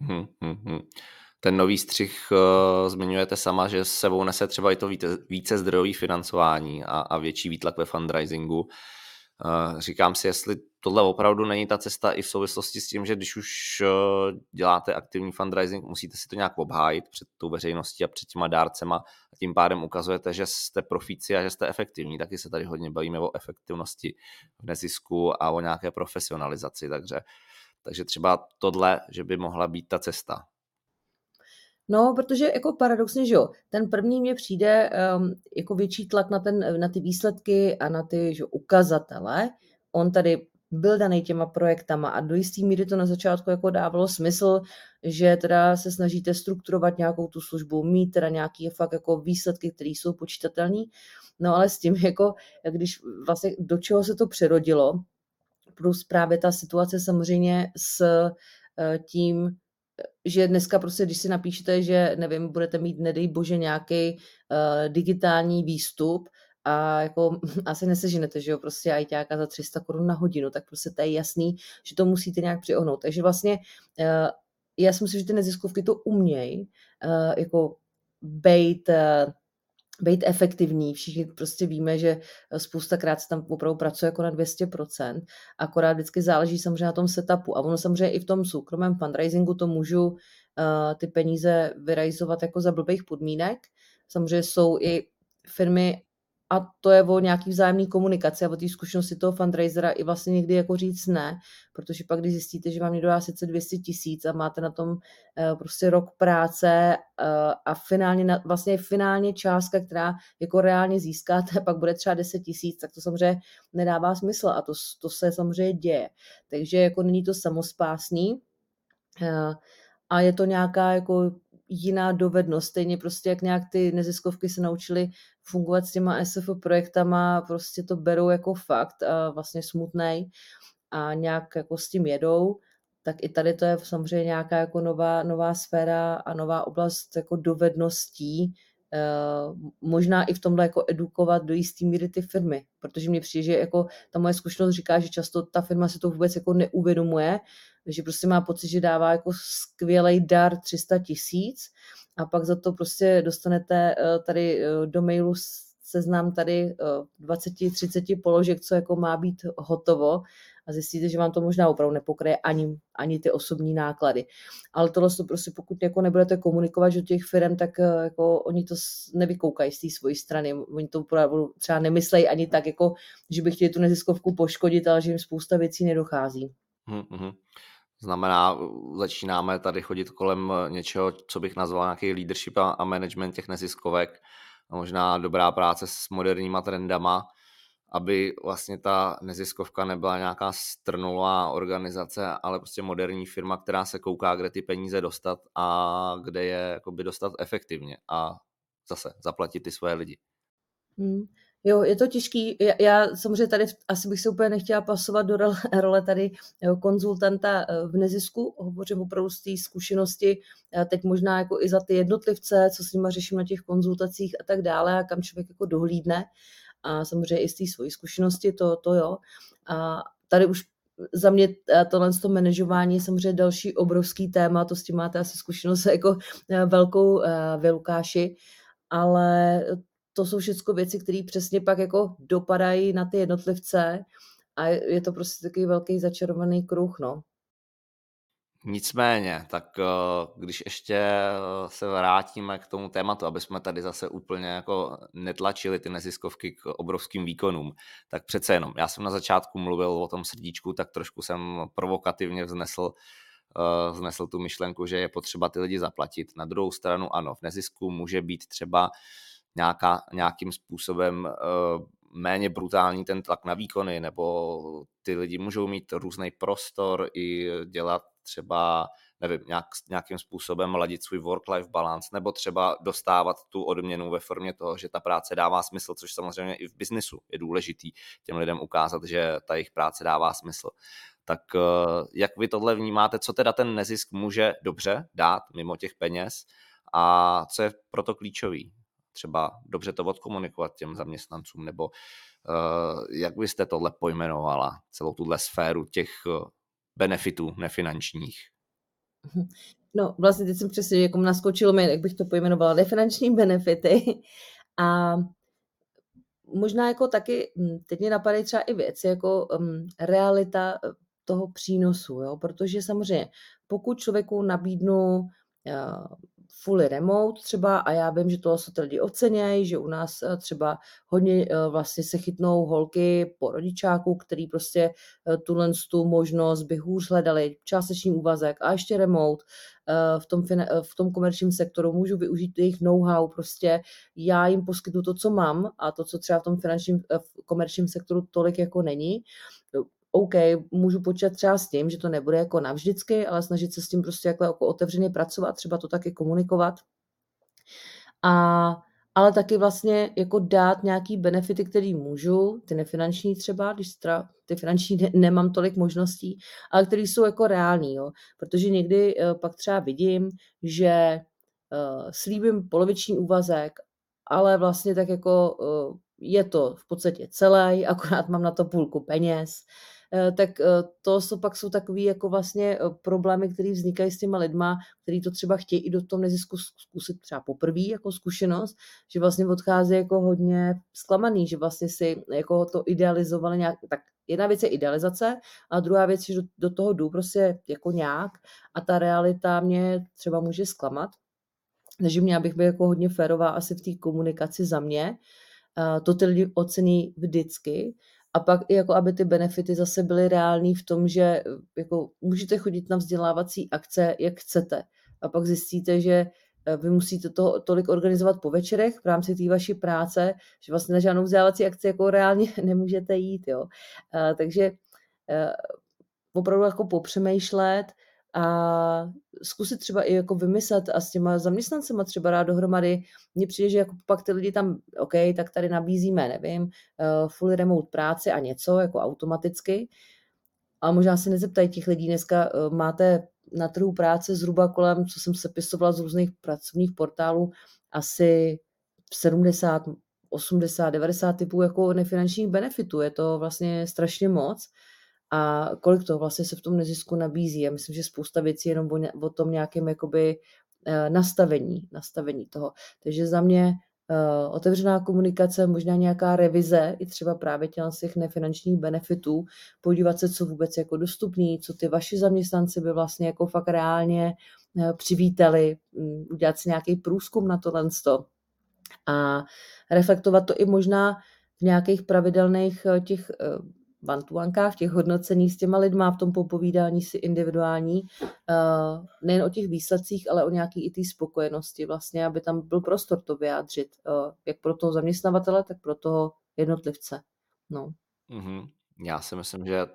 Hmm, hmm, hmm. Ten nový střih uh, zmiňujete sama, že s sebou nese třeba i to více, více financování a, a větší výtlak ve fundraisingu. Uh, říkám si, jestli tohle opravdu není ta cesta i v souvislosti s tím, že když už uh, děláte aktivní fundraising, musíte si to nějak obhájit před tou veřejností a před těma dárcema a tím pádem ukazujete, že jste profíci a že jste efektivní. Taky se tady hodně bavíme o efektivnosti v nezisku a o nějaké profesionalizaci, takže, takže třeba tohle, že by mohla být ta cesta. No, protože jako paradoxně, že jo, ten první mě přijde um, jako větší tlak na, ten, na ty výsledky a na ty že, ukazatele. On tady byl daný těma projektama a do jistý míry to na začátku jako dávalo smysl, že teda se snažíte strukturovat nějakou tu službu, mít teda nějaký fakt jako výsledky, které jsou počítatelné. No ale s tím jako, když vlastně do čeho se to přerodilo, plus právě ta situace samozřejmě s eh, tím, že dneska prostě, když si napíšete, že nevím, budete mít, nedej bože, nějaký uh, digitální výstup, a jako asi neseženete, že jo, prostě ajťáka za 300 korun na hodinu, tak prostě to je jasný, že to musíte nějak přiohnout. Takže vlastně uh, já si myslím, že ty neziskovky to umějí, uh, jako být uh, být efektivní. Všichni prostě víme, že spoustakrát se tam opravdu pracuje jako na 200%, akorát vždycky záleží samozřejmě na tom setupu. A ono samozřejmě i v tom soukromém fundraisingu to můžu uh, ty peníze vyrajzovat jako za blbých podmínek. Samozřejmě jsou i firmy a to je o nějaký vzájemný komunikaci a o té zkušenosti toho fundraisera i vlastně někdy jako říct ne, protože pak, když zjistíte, že vám někdo dá sice 200 tisíc a máte na tom uh, prostě rok práce uh, a finálně, vlastně finálně částka, která jako reálně získáte, pak bude třeba 10 tisíc, tak to samozřejmě nedává smysl a to, to se samozřejmě děje. Takže jako není to samospásný, uh, a je to nějaká jako jiná dovednost. Stejně prostě jak nějak ty neziskovky se naučily fungovat s těma SF projektama, prostě to berou jako fakt a vlastně smutnej a nějak jako s tím jedou, tak i tady to je samozřejmě nějaká jako nová, nová sféra a nová oblast jako dovedností, Uh, možná i v tomhle jako edukovat do jistý míry ty firmy, protože mě přijde, že jako ta moje zkušenost říká, že často ta firma se to vůbec jako neuvědomuje, že prostě má pocit, že dává jako skvělý dar 300 tisíc a pak za to prostě dostanete uh, tady uh, do mailu seznam tady 20-30 položek, co jako má být hotovo a zjistíte, že vám to možná opravdu nepokryje ani, ani ty osobní náklady. Ale tohle to prostě pokud jako nebudete komunikovat že těch firm, tak eh, jako oni to nevykoukají z té svojí strany. Oni to opravdu třeba nemyslejí ani tak, jako, že by chtěli tu neziskovku poškodit, ale že jim spousta věcí nedochází. Mm-hmm. Znamená, začínáme tady chodit kolem něčeho, co bych nazval nějaký leadership a management těch neziskovek. A možná dobrá práce s moderníma trendama, aby vlastně ta neziskovka nebyla nějaká strnulá organizace, ale prostě moderní firma, která se kouká, kde ty peníze dostat a kde je jakoby dostat efektivně a zase zaplatit ty svoje lidi. Hmm. Jo, je to těžký. Já, já samozřejmě tady asi bych se úplně nechtěla pasovat do role, tady jo, konzultanta eh, v nezisku. Hovořím opravdu z té zkušenosti, teď možná jako i za ty jednotlivce, co s nimi řeším na těch konzultacích a tak dále, a kam člověk jako dohlídne. A samozřejmě i z té svojí zkušenosti, to, to jo. A tady už za mě eh, tohle to manažování je samozřejmě další obrovský téma, to s tím máte asi zkušenost jako eh, velkou vy Lukáši, ale to jsou všechno věci, které přesně pak jako dopadají na ty jednotlivce a je to prostě takový velký začarovaný kruh, no. Nicméně, tak eh, když ještě eh, se vrátíme k tomu tématu, aby jsme tady zase úplně jako netlačili ty neziskovky k obrovským výkonům, tak přece jenom, já jsem na začátku mluvil o tom srdíčku, tak trošku jsem provokativně vznesl, uh, vznesl tu myšlenku, že je potřeba ty lidi zaplatit. Na druhou stranu ano, v nezisku může být třeba nějaká, nějakým způsobem uh, méně brutální ten tlak na výkony, nebo ty lidi můžou mít různý prostor i dělat třeba, nevím, nějak, nějakým způsobem ladit svůj work-life balance, nebo třeba dostávat tu odměnu ve formě toho, že ta práce dává smysl, což samozřejmě i v biznisu je důležitý těm lidem ukázat, že ta jejich práce dává smysl. Tak eh, jak vy tohle vnímáte, co teda ten nezisk může dobře dát mimo těch peněz a co je proto klíčový? Třeba dobře to odkomunikovat těm zaměstnancům, nebo uh, jak byste tohle pojmenovala, celou tuhle sféru těch eh, benefitů nefinančních? Mhm. No, vlastně teď jsem přesně, jako naskočilo mi, jak bych to pojmenovala, nefinanční benefity. A možná jako taky, hm, teď mě napadají třeba i věci, jako um, realita eh, toho přínosu, jo? protože samozřejmě, pokud člověku nabídnu uh, fully remote třeba a já vím, že to se lidi ocenějí, že u nás eh, třeba hodně eh, vlastně se chytnou holky po rodičáku, který prostě eh, tuhle tu možnost by hůř hledali, částečný úvazek a ještě remote, v tom, v tom komerčním sektoru, můžu využít jejich know-how, prostě. Já jim poskytnu to, co mám a to, co třeba v tom finančním, v komerčním sektoru tolik jako není. OK, můžu počítat třeba s tím, že to nebude jako navždycky, ale snažit se s tím prostě jako, jako otevřeně pracovat, třeba to taky komunikovat. A, ale taky vlastně jako dát nějaký benefity, který můžu, ty nefinanční třeba, když teda ty finanční ne, nemám tolik možností, ale které jsou jako reální, jo. Protože někdy uh, pak třeba vidím, že uh, slíbím poloviční úvazek, ale vlastně tak jako uh, je to v podstatě celé, akorát mám na to půlku peněz, tak eh, to jsou pak jsou takové jako vlastně eh, problémy, které vznikají s těma lidma, kteří to třeba chtějí i do toho nezisku zkusit třeba poprvé jako zkušenost, že vlastně odchází jako hodně zklamaný, že vlastně si jako to idealizovali nějak, tak jedna věc je idealizace a druhá věc je, že do, do toho jdu prostě jako nějak a ta realita mě třeba může zklamat. Takže mě, abych byl jako hodně férová asi v té komunikaci za mě. To ty lidi ocení vždycky, a pak i jako aby ty benefity zase byly reální v tom, že jako můžete chodit na vzdělávací akce, jak chcete. A pak zjistíte, že eh, vy musíte to tolik organizovat po večerech v rámci té vaší práce, že vlastně na žádnou vzdělávací akci jako reálně nemůžete jít. Jo. A, takže a, eh, opravdu jako popřemýšlet, a zkusit třeba i jako vymyslet a s těma zaměstnancema třeba dát dohromady. Mně přijde, že jako pak ty lidi tam, OK, tak tady nabízíme, nevím, uh, full remote práci a něco jako automaticky. A možná se nezeptají těch lidí, dneska uh, máte na trhu práce zhruba kolem, co jsem se pisovala z různých pracovních portálů, asi 70, 80, 90 typů jako nefinančních benefitů. Je to vlastně strašně moc a kolik toho vlastně se v tom nezisku nabízí. Já myslím, že spousta věcí je jenom o, o tom nějakém jakoby eh, nastavení, nastavení toho. Takže za mě uh, otevřená komunikace, možná nějaká revize i třeba právě těch, těch nefinančních benefitů, podívat se, co vůbec jako dostupný, co ty vaši zaměstnanci by vlastně jako fakt reálně uh, přivítali, um, udělat si nějaký průzkum na tohle a reflektovat to i možná v nějakých pravidelných těch vantuankách, v těch hodnoceních s těma lidma, v tom popovídání si individuální, uh, nejen o těch výsledcích, ale o nějaký i té spokojenosti vlastně, aby tam byl prostor to vyjádřit, uh, jak pro toho zaměstnavatele, tak pro toho jednotlivce. No. Mm-hmm. Já si myslím, že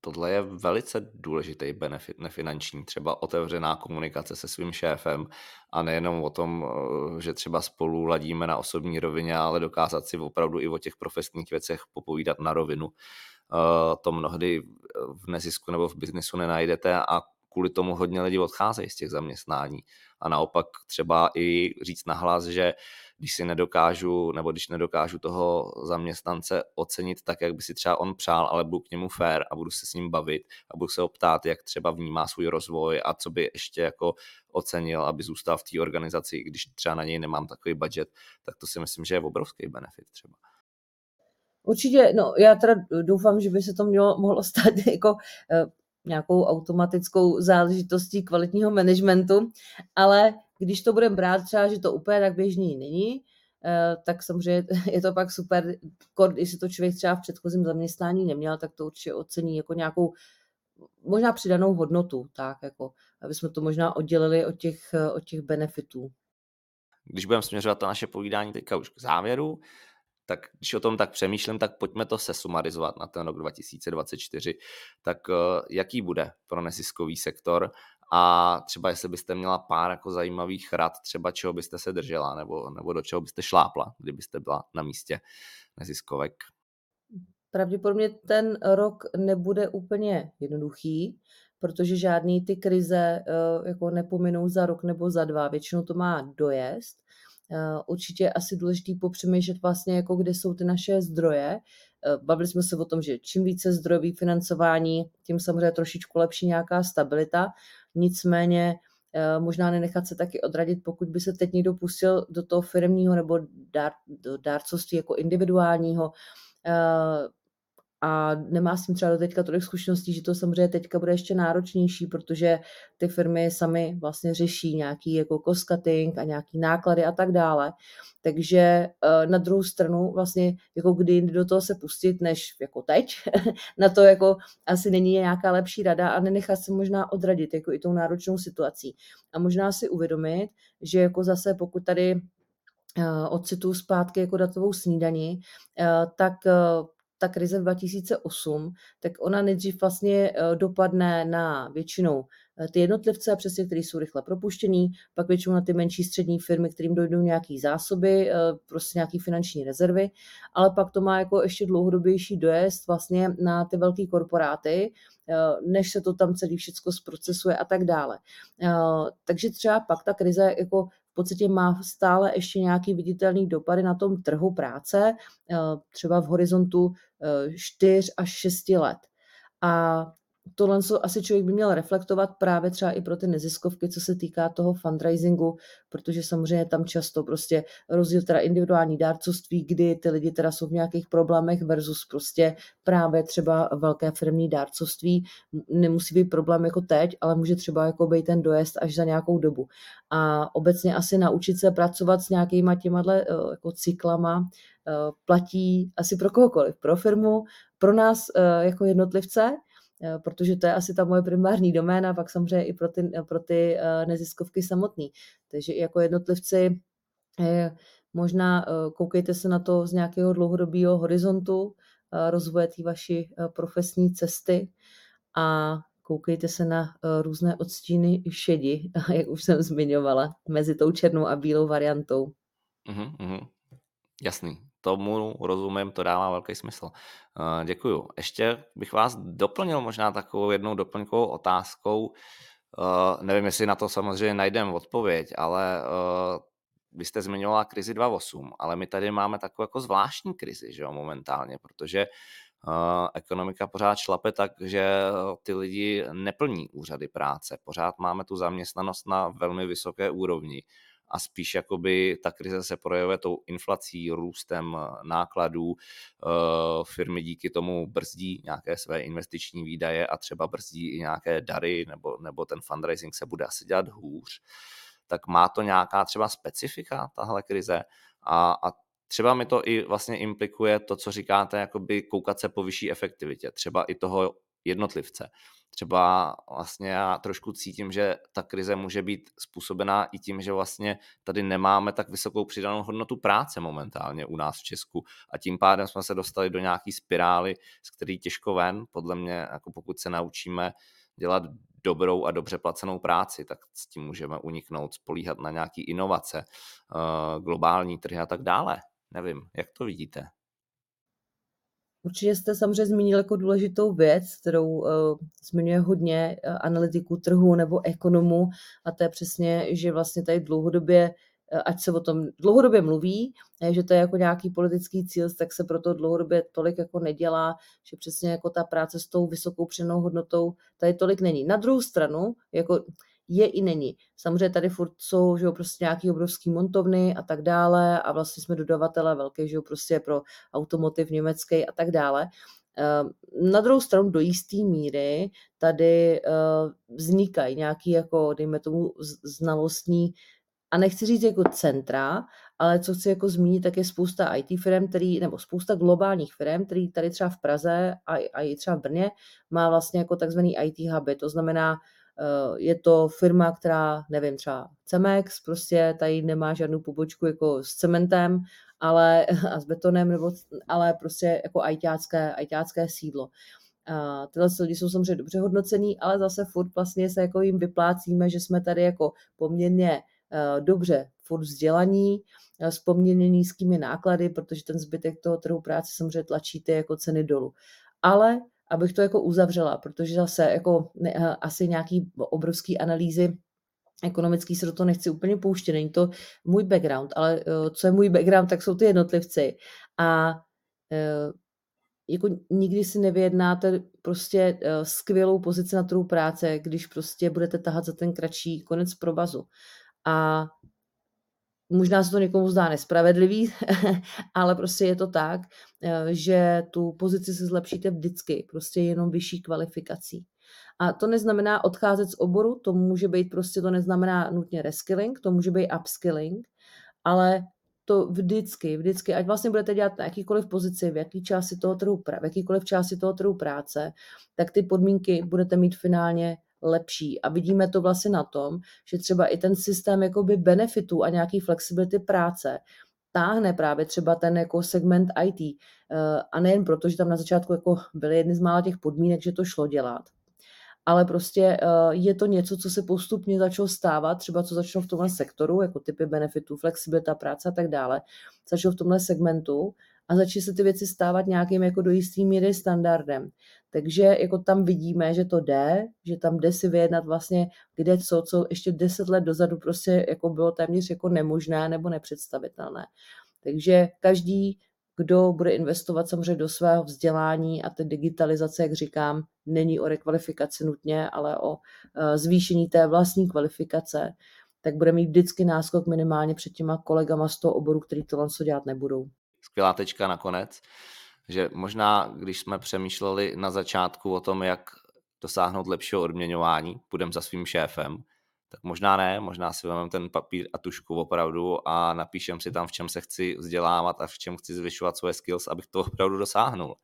tohle je velice důležitý benefit nefinanční, třeba otevřená komunikace se svým šéfem a nejenom o tom, eh, že třeba spolu ladíme na osobní rovině, ale dokázat si opravdu i o těch profesních věcech popovídat na rovinu. Eh, to mnohdy v nezisku nebo v biznesu nenajdete a kvůli tomu hodně lidí odcházejí z těch zaměstnání. A naopak třeba i říct nahlas, že když si nedokážu, nebo když nedokážu toho zaměstnance ocenit tak, jak by si třeba on přál, ale budu k němu fair a budu se s ním bavit a budu se ho ptát, jak třeba vnímá svůj rozvoj a co by ještě jako ocenil, aby zůstal v té organizaci, když třeba na něj nemám takový budget, tak to si myslím, že je obrovský benefit třeba. Určitě, no já teda doufám, že by se to mělo, mohlo stát jako eh, nějakou automatickou záležitostí kvalitního managementu, ale když to budeme brát třeba, že to úplně tak běžný není, eh, tak samozřejmě je to pak super, když si to člověk třeba v předchozím zaměstnání neměl, tak to určitě ocení jako nějakou možná přidanou hodnotu, tak jako, aby jsme to možná oddělili od těch, od těch benefitů. Když budeme směřovat to naše povídání teďka už k závěru, tak když o tom tak přemýšlím, tak pojďme to sesumarizovat na ten rok 2024. Tak eh, jaký bude pro neziskový sektor a třeba jestli byste měla pár jako zajímavých rad, třeba čeho byste se držela nebo, nebo do čeho byste šlápla, kdybyste byla na místě neziskovek? Pravděpodobně ten rok nebude úplně jednoduchý, protože žádný ty krize eh, jako nepominou za rok nebo za dva. Většinou to má dojezd Eh, určitě je asi důležitý popřemýšlet vlastně, jako kde jsou ty naše zdroje. Eh, bavili jsme se o tom, že čím více zdrojový financování, tím samozřejmě trošičku lepší nějaká stabilita. Nicméně eh, možná nenechat se taky odradit, pokud by se teď někdo pustil do toho firmního nebo dár, do dárcovství jako individuálního, a nemá s tím třeba do teďka tolik zkušeností, že to samozřejmě teďka bude ještě náročnější, protože ty firmy sami vlastně řeší nějaký jako cost cutting a nějaký náklady a tak dále. Takže eh, na druhou stranu vlastně jako kdy do toho se pustit, než jako teď, na to jako asi není nějaká lepší rada a nenechat se možná odradit jako i tou náročnou situací. A možná si uvědomit, že jako zase pokud tady eh, ocitu zpátky jako datovou snídaní, eh, tak ta krize 2008, tak ona nejdřív vlastně eh, dopadne na většinou eh, ty jednotlivce, přesně, kteří jsou rychle propuštění, pak většinou na ty menší střední firmy, kterým dojdou nějaké zásoby, eh, prostě nějaké finanční rezervy, ale pak to má jako ještě dlouhodobější dojezd vlastně na ty velké korporáty, než se to tam celý všechno zprocesuje a tak dále. Takže třeba pak ta krize jako v podstatě má stále ještě nějaký viditelný dopady na tom trhu práce, třeba v horizontu 4 až 6 let. A tohle asi člověk by měl reflektovat právě třeba i pro ty neziskovky, co se týká toho fundraisingu, protože samozřejmě tam často prostě rozdíl teda individuální dárcovství, kdy ty lidi teda jsou v nějakých problémech versus prostě právě třeba velké firmní dárcovství. Nemusí být problém jako teď, ale může třeba jako být ten dojezd až za nějakou dobu. A obecně asi naučit se pracovat s nějakýma těma eh, jako cyklama, eh, platí asi pro kohokoliv, pro firmu, pro nás eh, jako jednotlivce, protože to je asi ta moje primární doména, pak samozřejmě i pro ty, pro ty eh, neziskovky samotný. Takže jako jednotlivci eh, možná koukejte se na to z nějakého dlouhodobého horizontu rozvoje té vaší profesní cesty a koukejte se na různé odstíny šedi, jak už jsem zmiňovala, mezi tou černou a bílou variantou. Mm-hmm, jasný tomu rozumím, to dává velký smysl. Uh, děkuju. Ještě bych vás doplnil možná takovou jednou doplňkovou otázkou. Uh, nevím, jestli na to samozřejmě najdeme odpověď, ale uh, vy jste zmiňovala krizi 2.8, ale my tady máme takovou jako zvláštní krizi, že jo, momentálně, protože ekonomika pořád šlape tak, že ty lidi neplní úřady práce. Pořád máme tu zaměstnanost na velmi vysoké úrovni a spíš jakoby ta krize se projevuje tou inflací, růstem eh, nákladů. Eh, firmy díky tomu brzdí nějaké své investiční výdaje a třeba brzdí i nějaké dary, nebo, nebo ten fundraising se bude asi dělat hůř. Tak má to nějaká třeba specifika, tahle krize? A, a třeba mi to i vlastně implikuje to, co říkáte, jakoby koukat se po vyšší efektivitě. Třeba i toho jednotlivce. Třeba vlastně já trošku cítím, že ta krize může být způsobená i tím, že vlastně tady nemáme tak vysokou přidanou hodnotu práce momentálně u nás v Česku a tím pádem jsme se dostali do nějaký spirály, z který těžko ven, podle mě, jako pokud se naučíme dělat dobrou a dobře placenou práci, tak s tím můžeme uniknout, spolíhat na nějaké inovace, eh, globální trhy a tak dále. Nevím, jak to vidíte? Určitě jste samozřejmě zmínil jako důležitou věc, kterou uh, zmiňuje hodně uh, analytiků trhu nebo ekonomů, a to je přesně, že vlastně tady dlouhodobě uh, ať se o tom dlouhodobě mluví, že to je jako nějaký politický cíl, tak se proto dlouhodobě tolik jako nedělá, že přesně jako ta práce s tou vysokou přenou hodnotou tady tolik není. Na druhou stranu, jako je i není. Samozřejmě tady furt jsou že jo, prostě nějaký obrovský montovny a tak dále a vlastně jsme dodavatele velké, že jo, prostě pro automotiv německý a tak dále. Ehm, na druhou stranu do jisté míry tady ehm, vznikají nějaký jako, dejme tomu, znalostní a nechci říct jako centra, ale co chci jako zmínit, tak je spousta IT firm, který, nebo spousta globálních firm, který tady třeba v Praze a, a i třeba v Brně má vlastně jako takzvaný IT huby, to znamená Eh, je to firma, která, nevím, třeba Cemex, prostě tady nemá žádnou pobočku jako s cementem, ale a s betonem, nebo, ale prostě jako ajťácké, ajťácké sídlo. A tyhle lidi jsou samozřejmě dobře hodnocený, ale zase furt vlastně se jako jim vyplácíme, že jsme tady jako poměrně uh, dobře furt vzdělaní, uh, s poměrně nízkými náklady, protože ten zbytek toho trhu práce samozřejmě tlačí ty jako ceny dolů. Ale abych to jako uzavřela, protože zase jako ne, eh, asi nějaký obrovský analýzy ekonomický se do toho nechci úplně pouštět, není to můj background, ale uh, co je můj background, tak jsou ty jednotlivci a uh, jako nikdy si nevyjednáte prostě uh, skvělou pozici na trhu práce, když prostě budete tahat za ten kratší konec provazu. A možná se to někomu zdá nespravedlivý, ale prostě je to tak, eh, že tu pozici se zlepšíte vždycky, prostě jenom vyšší kvalifikací. A to neznamená odcházet z oboru, to může být prostě, to neznamená nutně reskilling, to může být upskilling, ale to vždycky, vždycky, ať vlastně budete dělat na jakýkoliv pozici, v jaký části toho trhu, v jakýkoliv části toho trhu práce, tak ty podmínky budete mít finálně lepší. A vidíme to vlastně na tom, že třeba i ten systém jakoby benefitů a nějaký flexibility práce táhne právě třeba ten jako segment IT. Eh, a nejen proto, že tam na začátku jako byly jedny z mála těch podmínek, že to šlo dělat, ale prostě eh, je to něco, co se postupně začalo stávat, třeba co začalo v tomhle sektoru, jako typy benefitů, flexibilita práce a tak dále, začalo v tomhle segmentu a začaly se ty věci stávat nějakým jako do jistý míry standardem. Takže jako tam vidíme, že to jde, že tam jde si vyjednat vlastně kde co, co ještě deset let dozadu prostě jako bylo téměř jako nemožné nebo nepředstavitelné. Takže každý, kdo bude investovat samozřejmě do svého vzdělání a té digitalizace, jak říkám, není o rekvalifikaci nutně, ale o eh, zvýšení té vlastní kvalifikace, tak bude mít vždycky náskok minimálně před těma kolegama z toho oboru, který tohle dělat nebudou. Skvělá tečka nakonec že možná, když jsme přemýšleli na začátku o tom, jak dosáhnout lepšího odměňování, půjdeme za svým šéfem, tak možná ne, možná si vezmeme ten papír a tušku opravdu a napíšem si tam, v čem se chci vzdělávat a v čem chci zvyšovat svoje skills, abych to opravdu dosáhnul.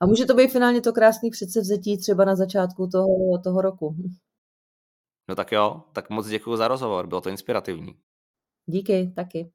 A může to být finálně to krásný předsevzetí třeba na začátku toho, toho roku. No tak jo, tak moc děkuji za rozhovor, bylo to inspirativní. Díky, taky.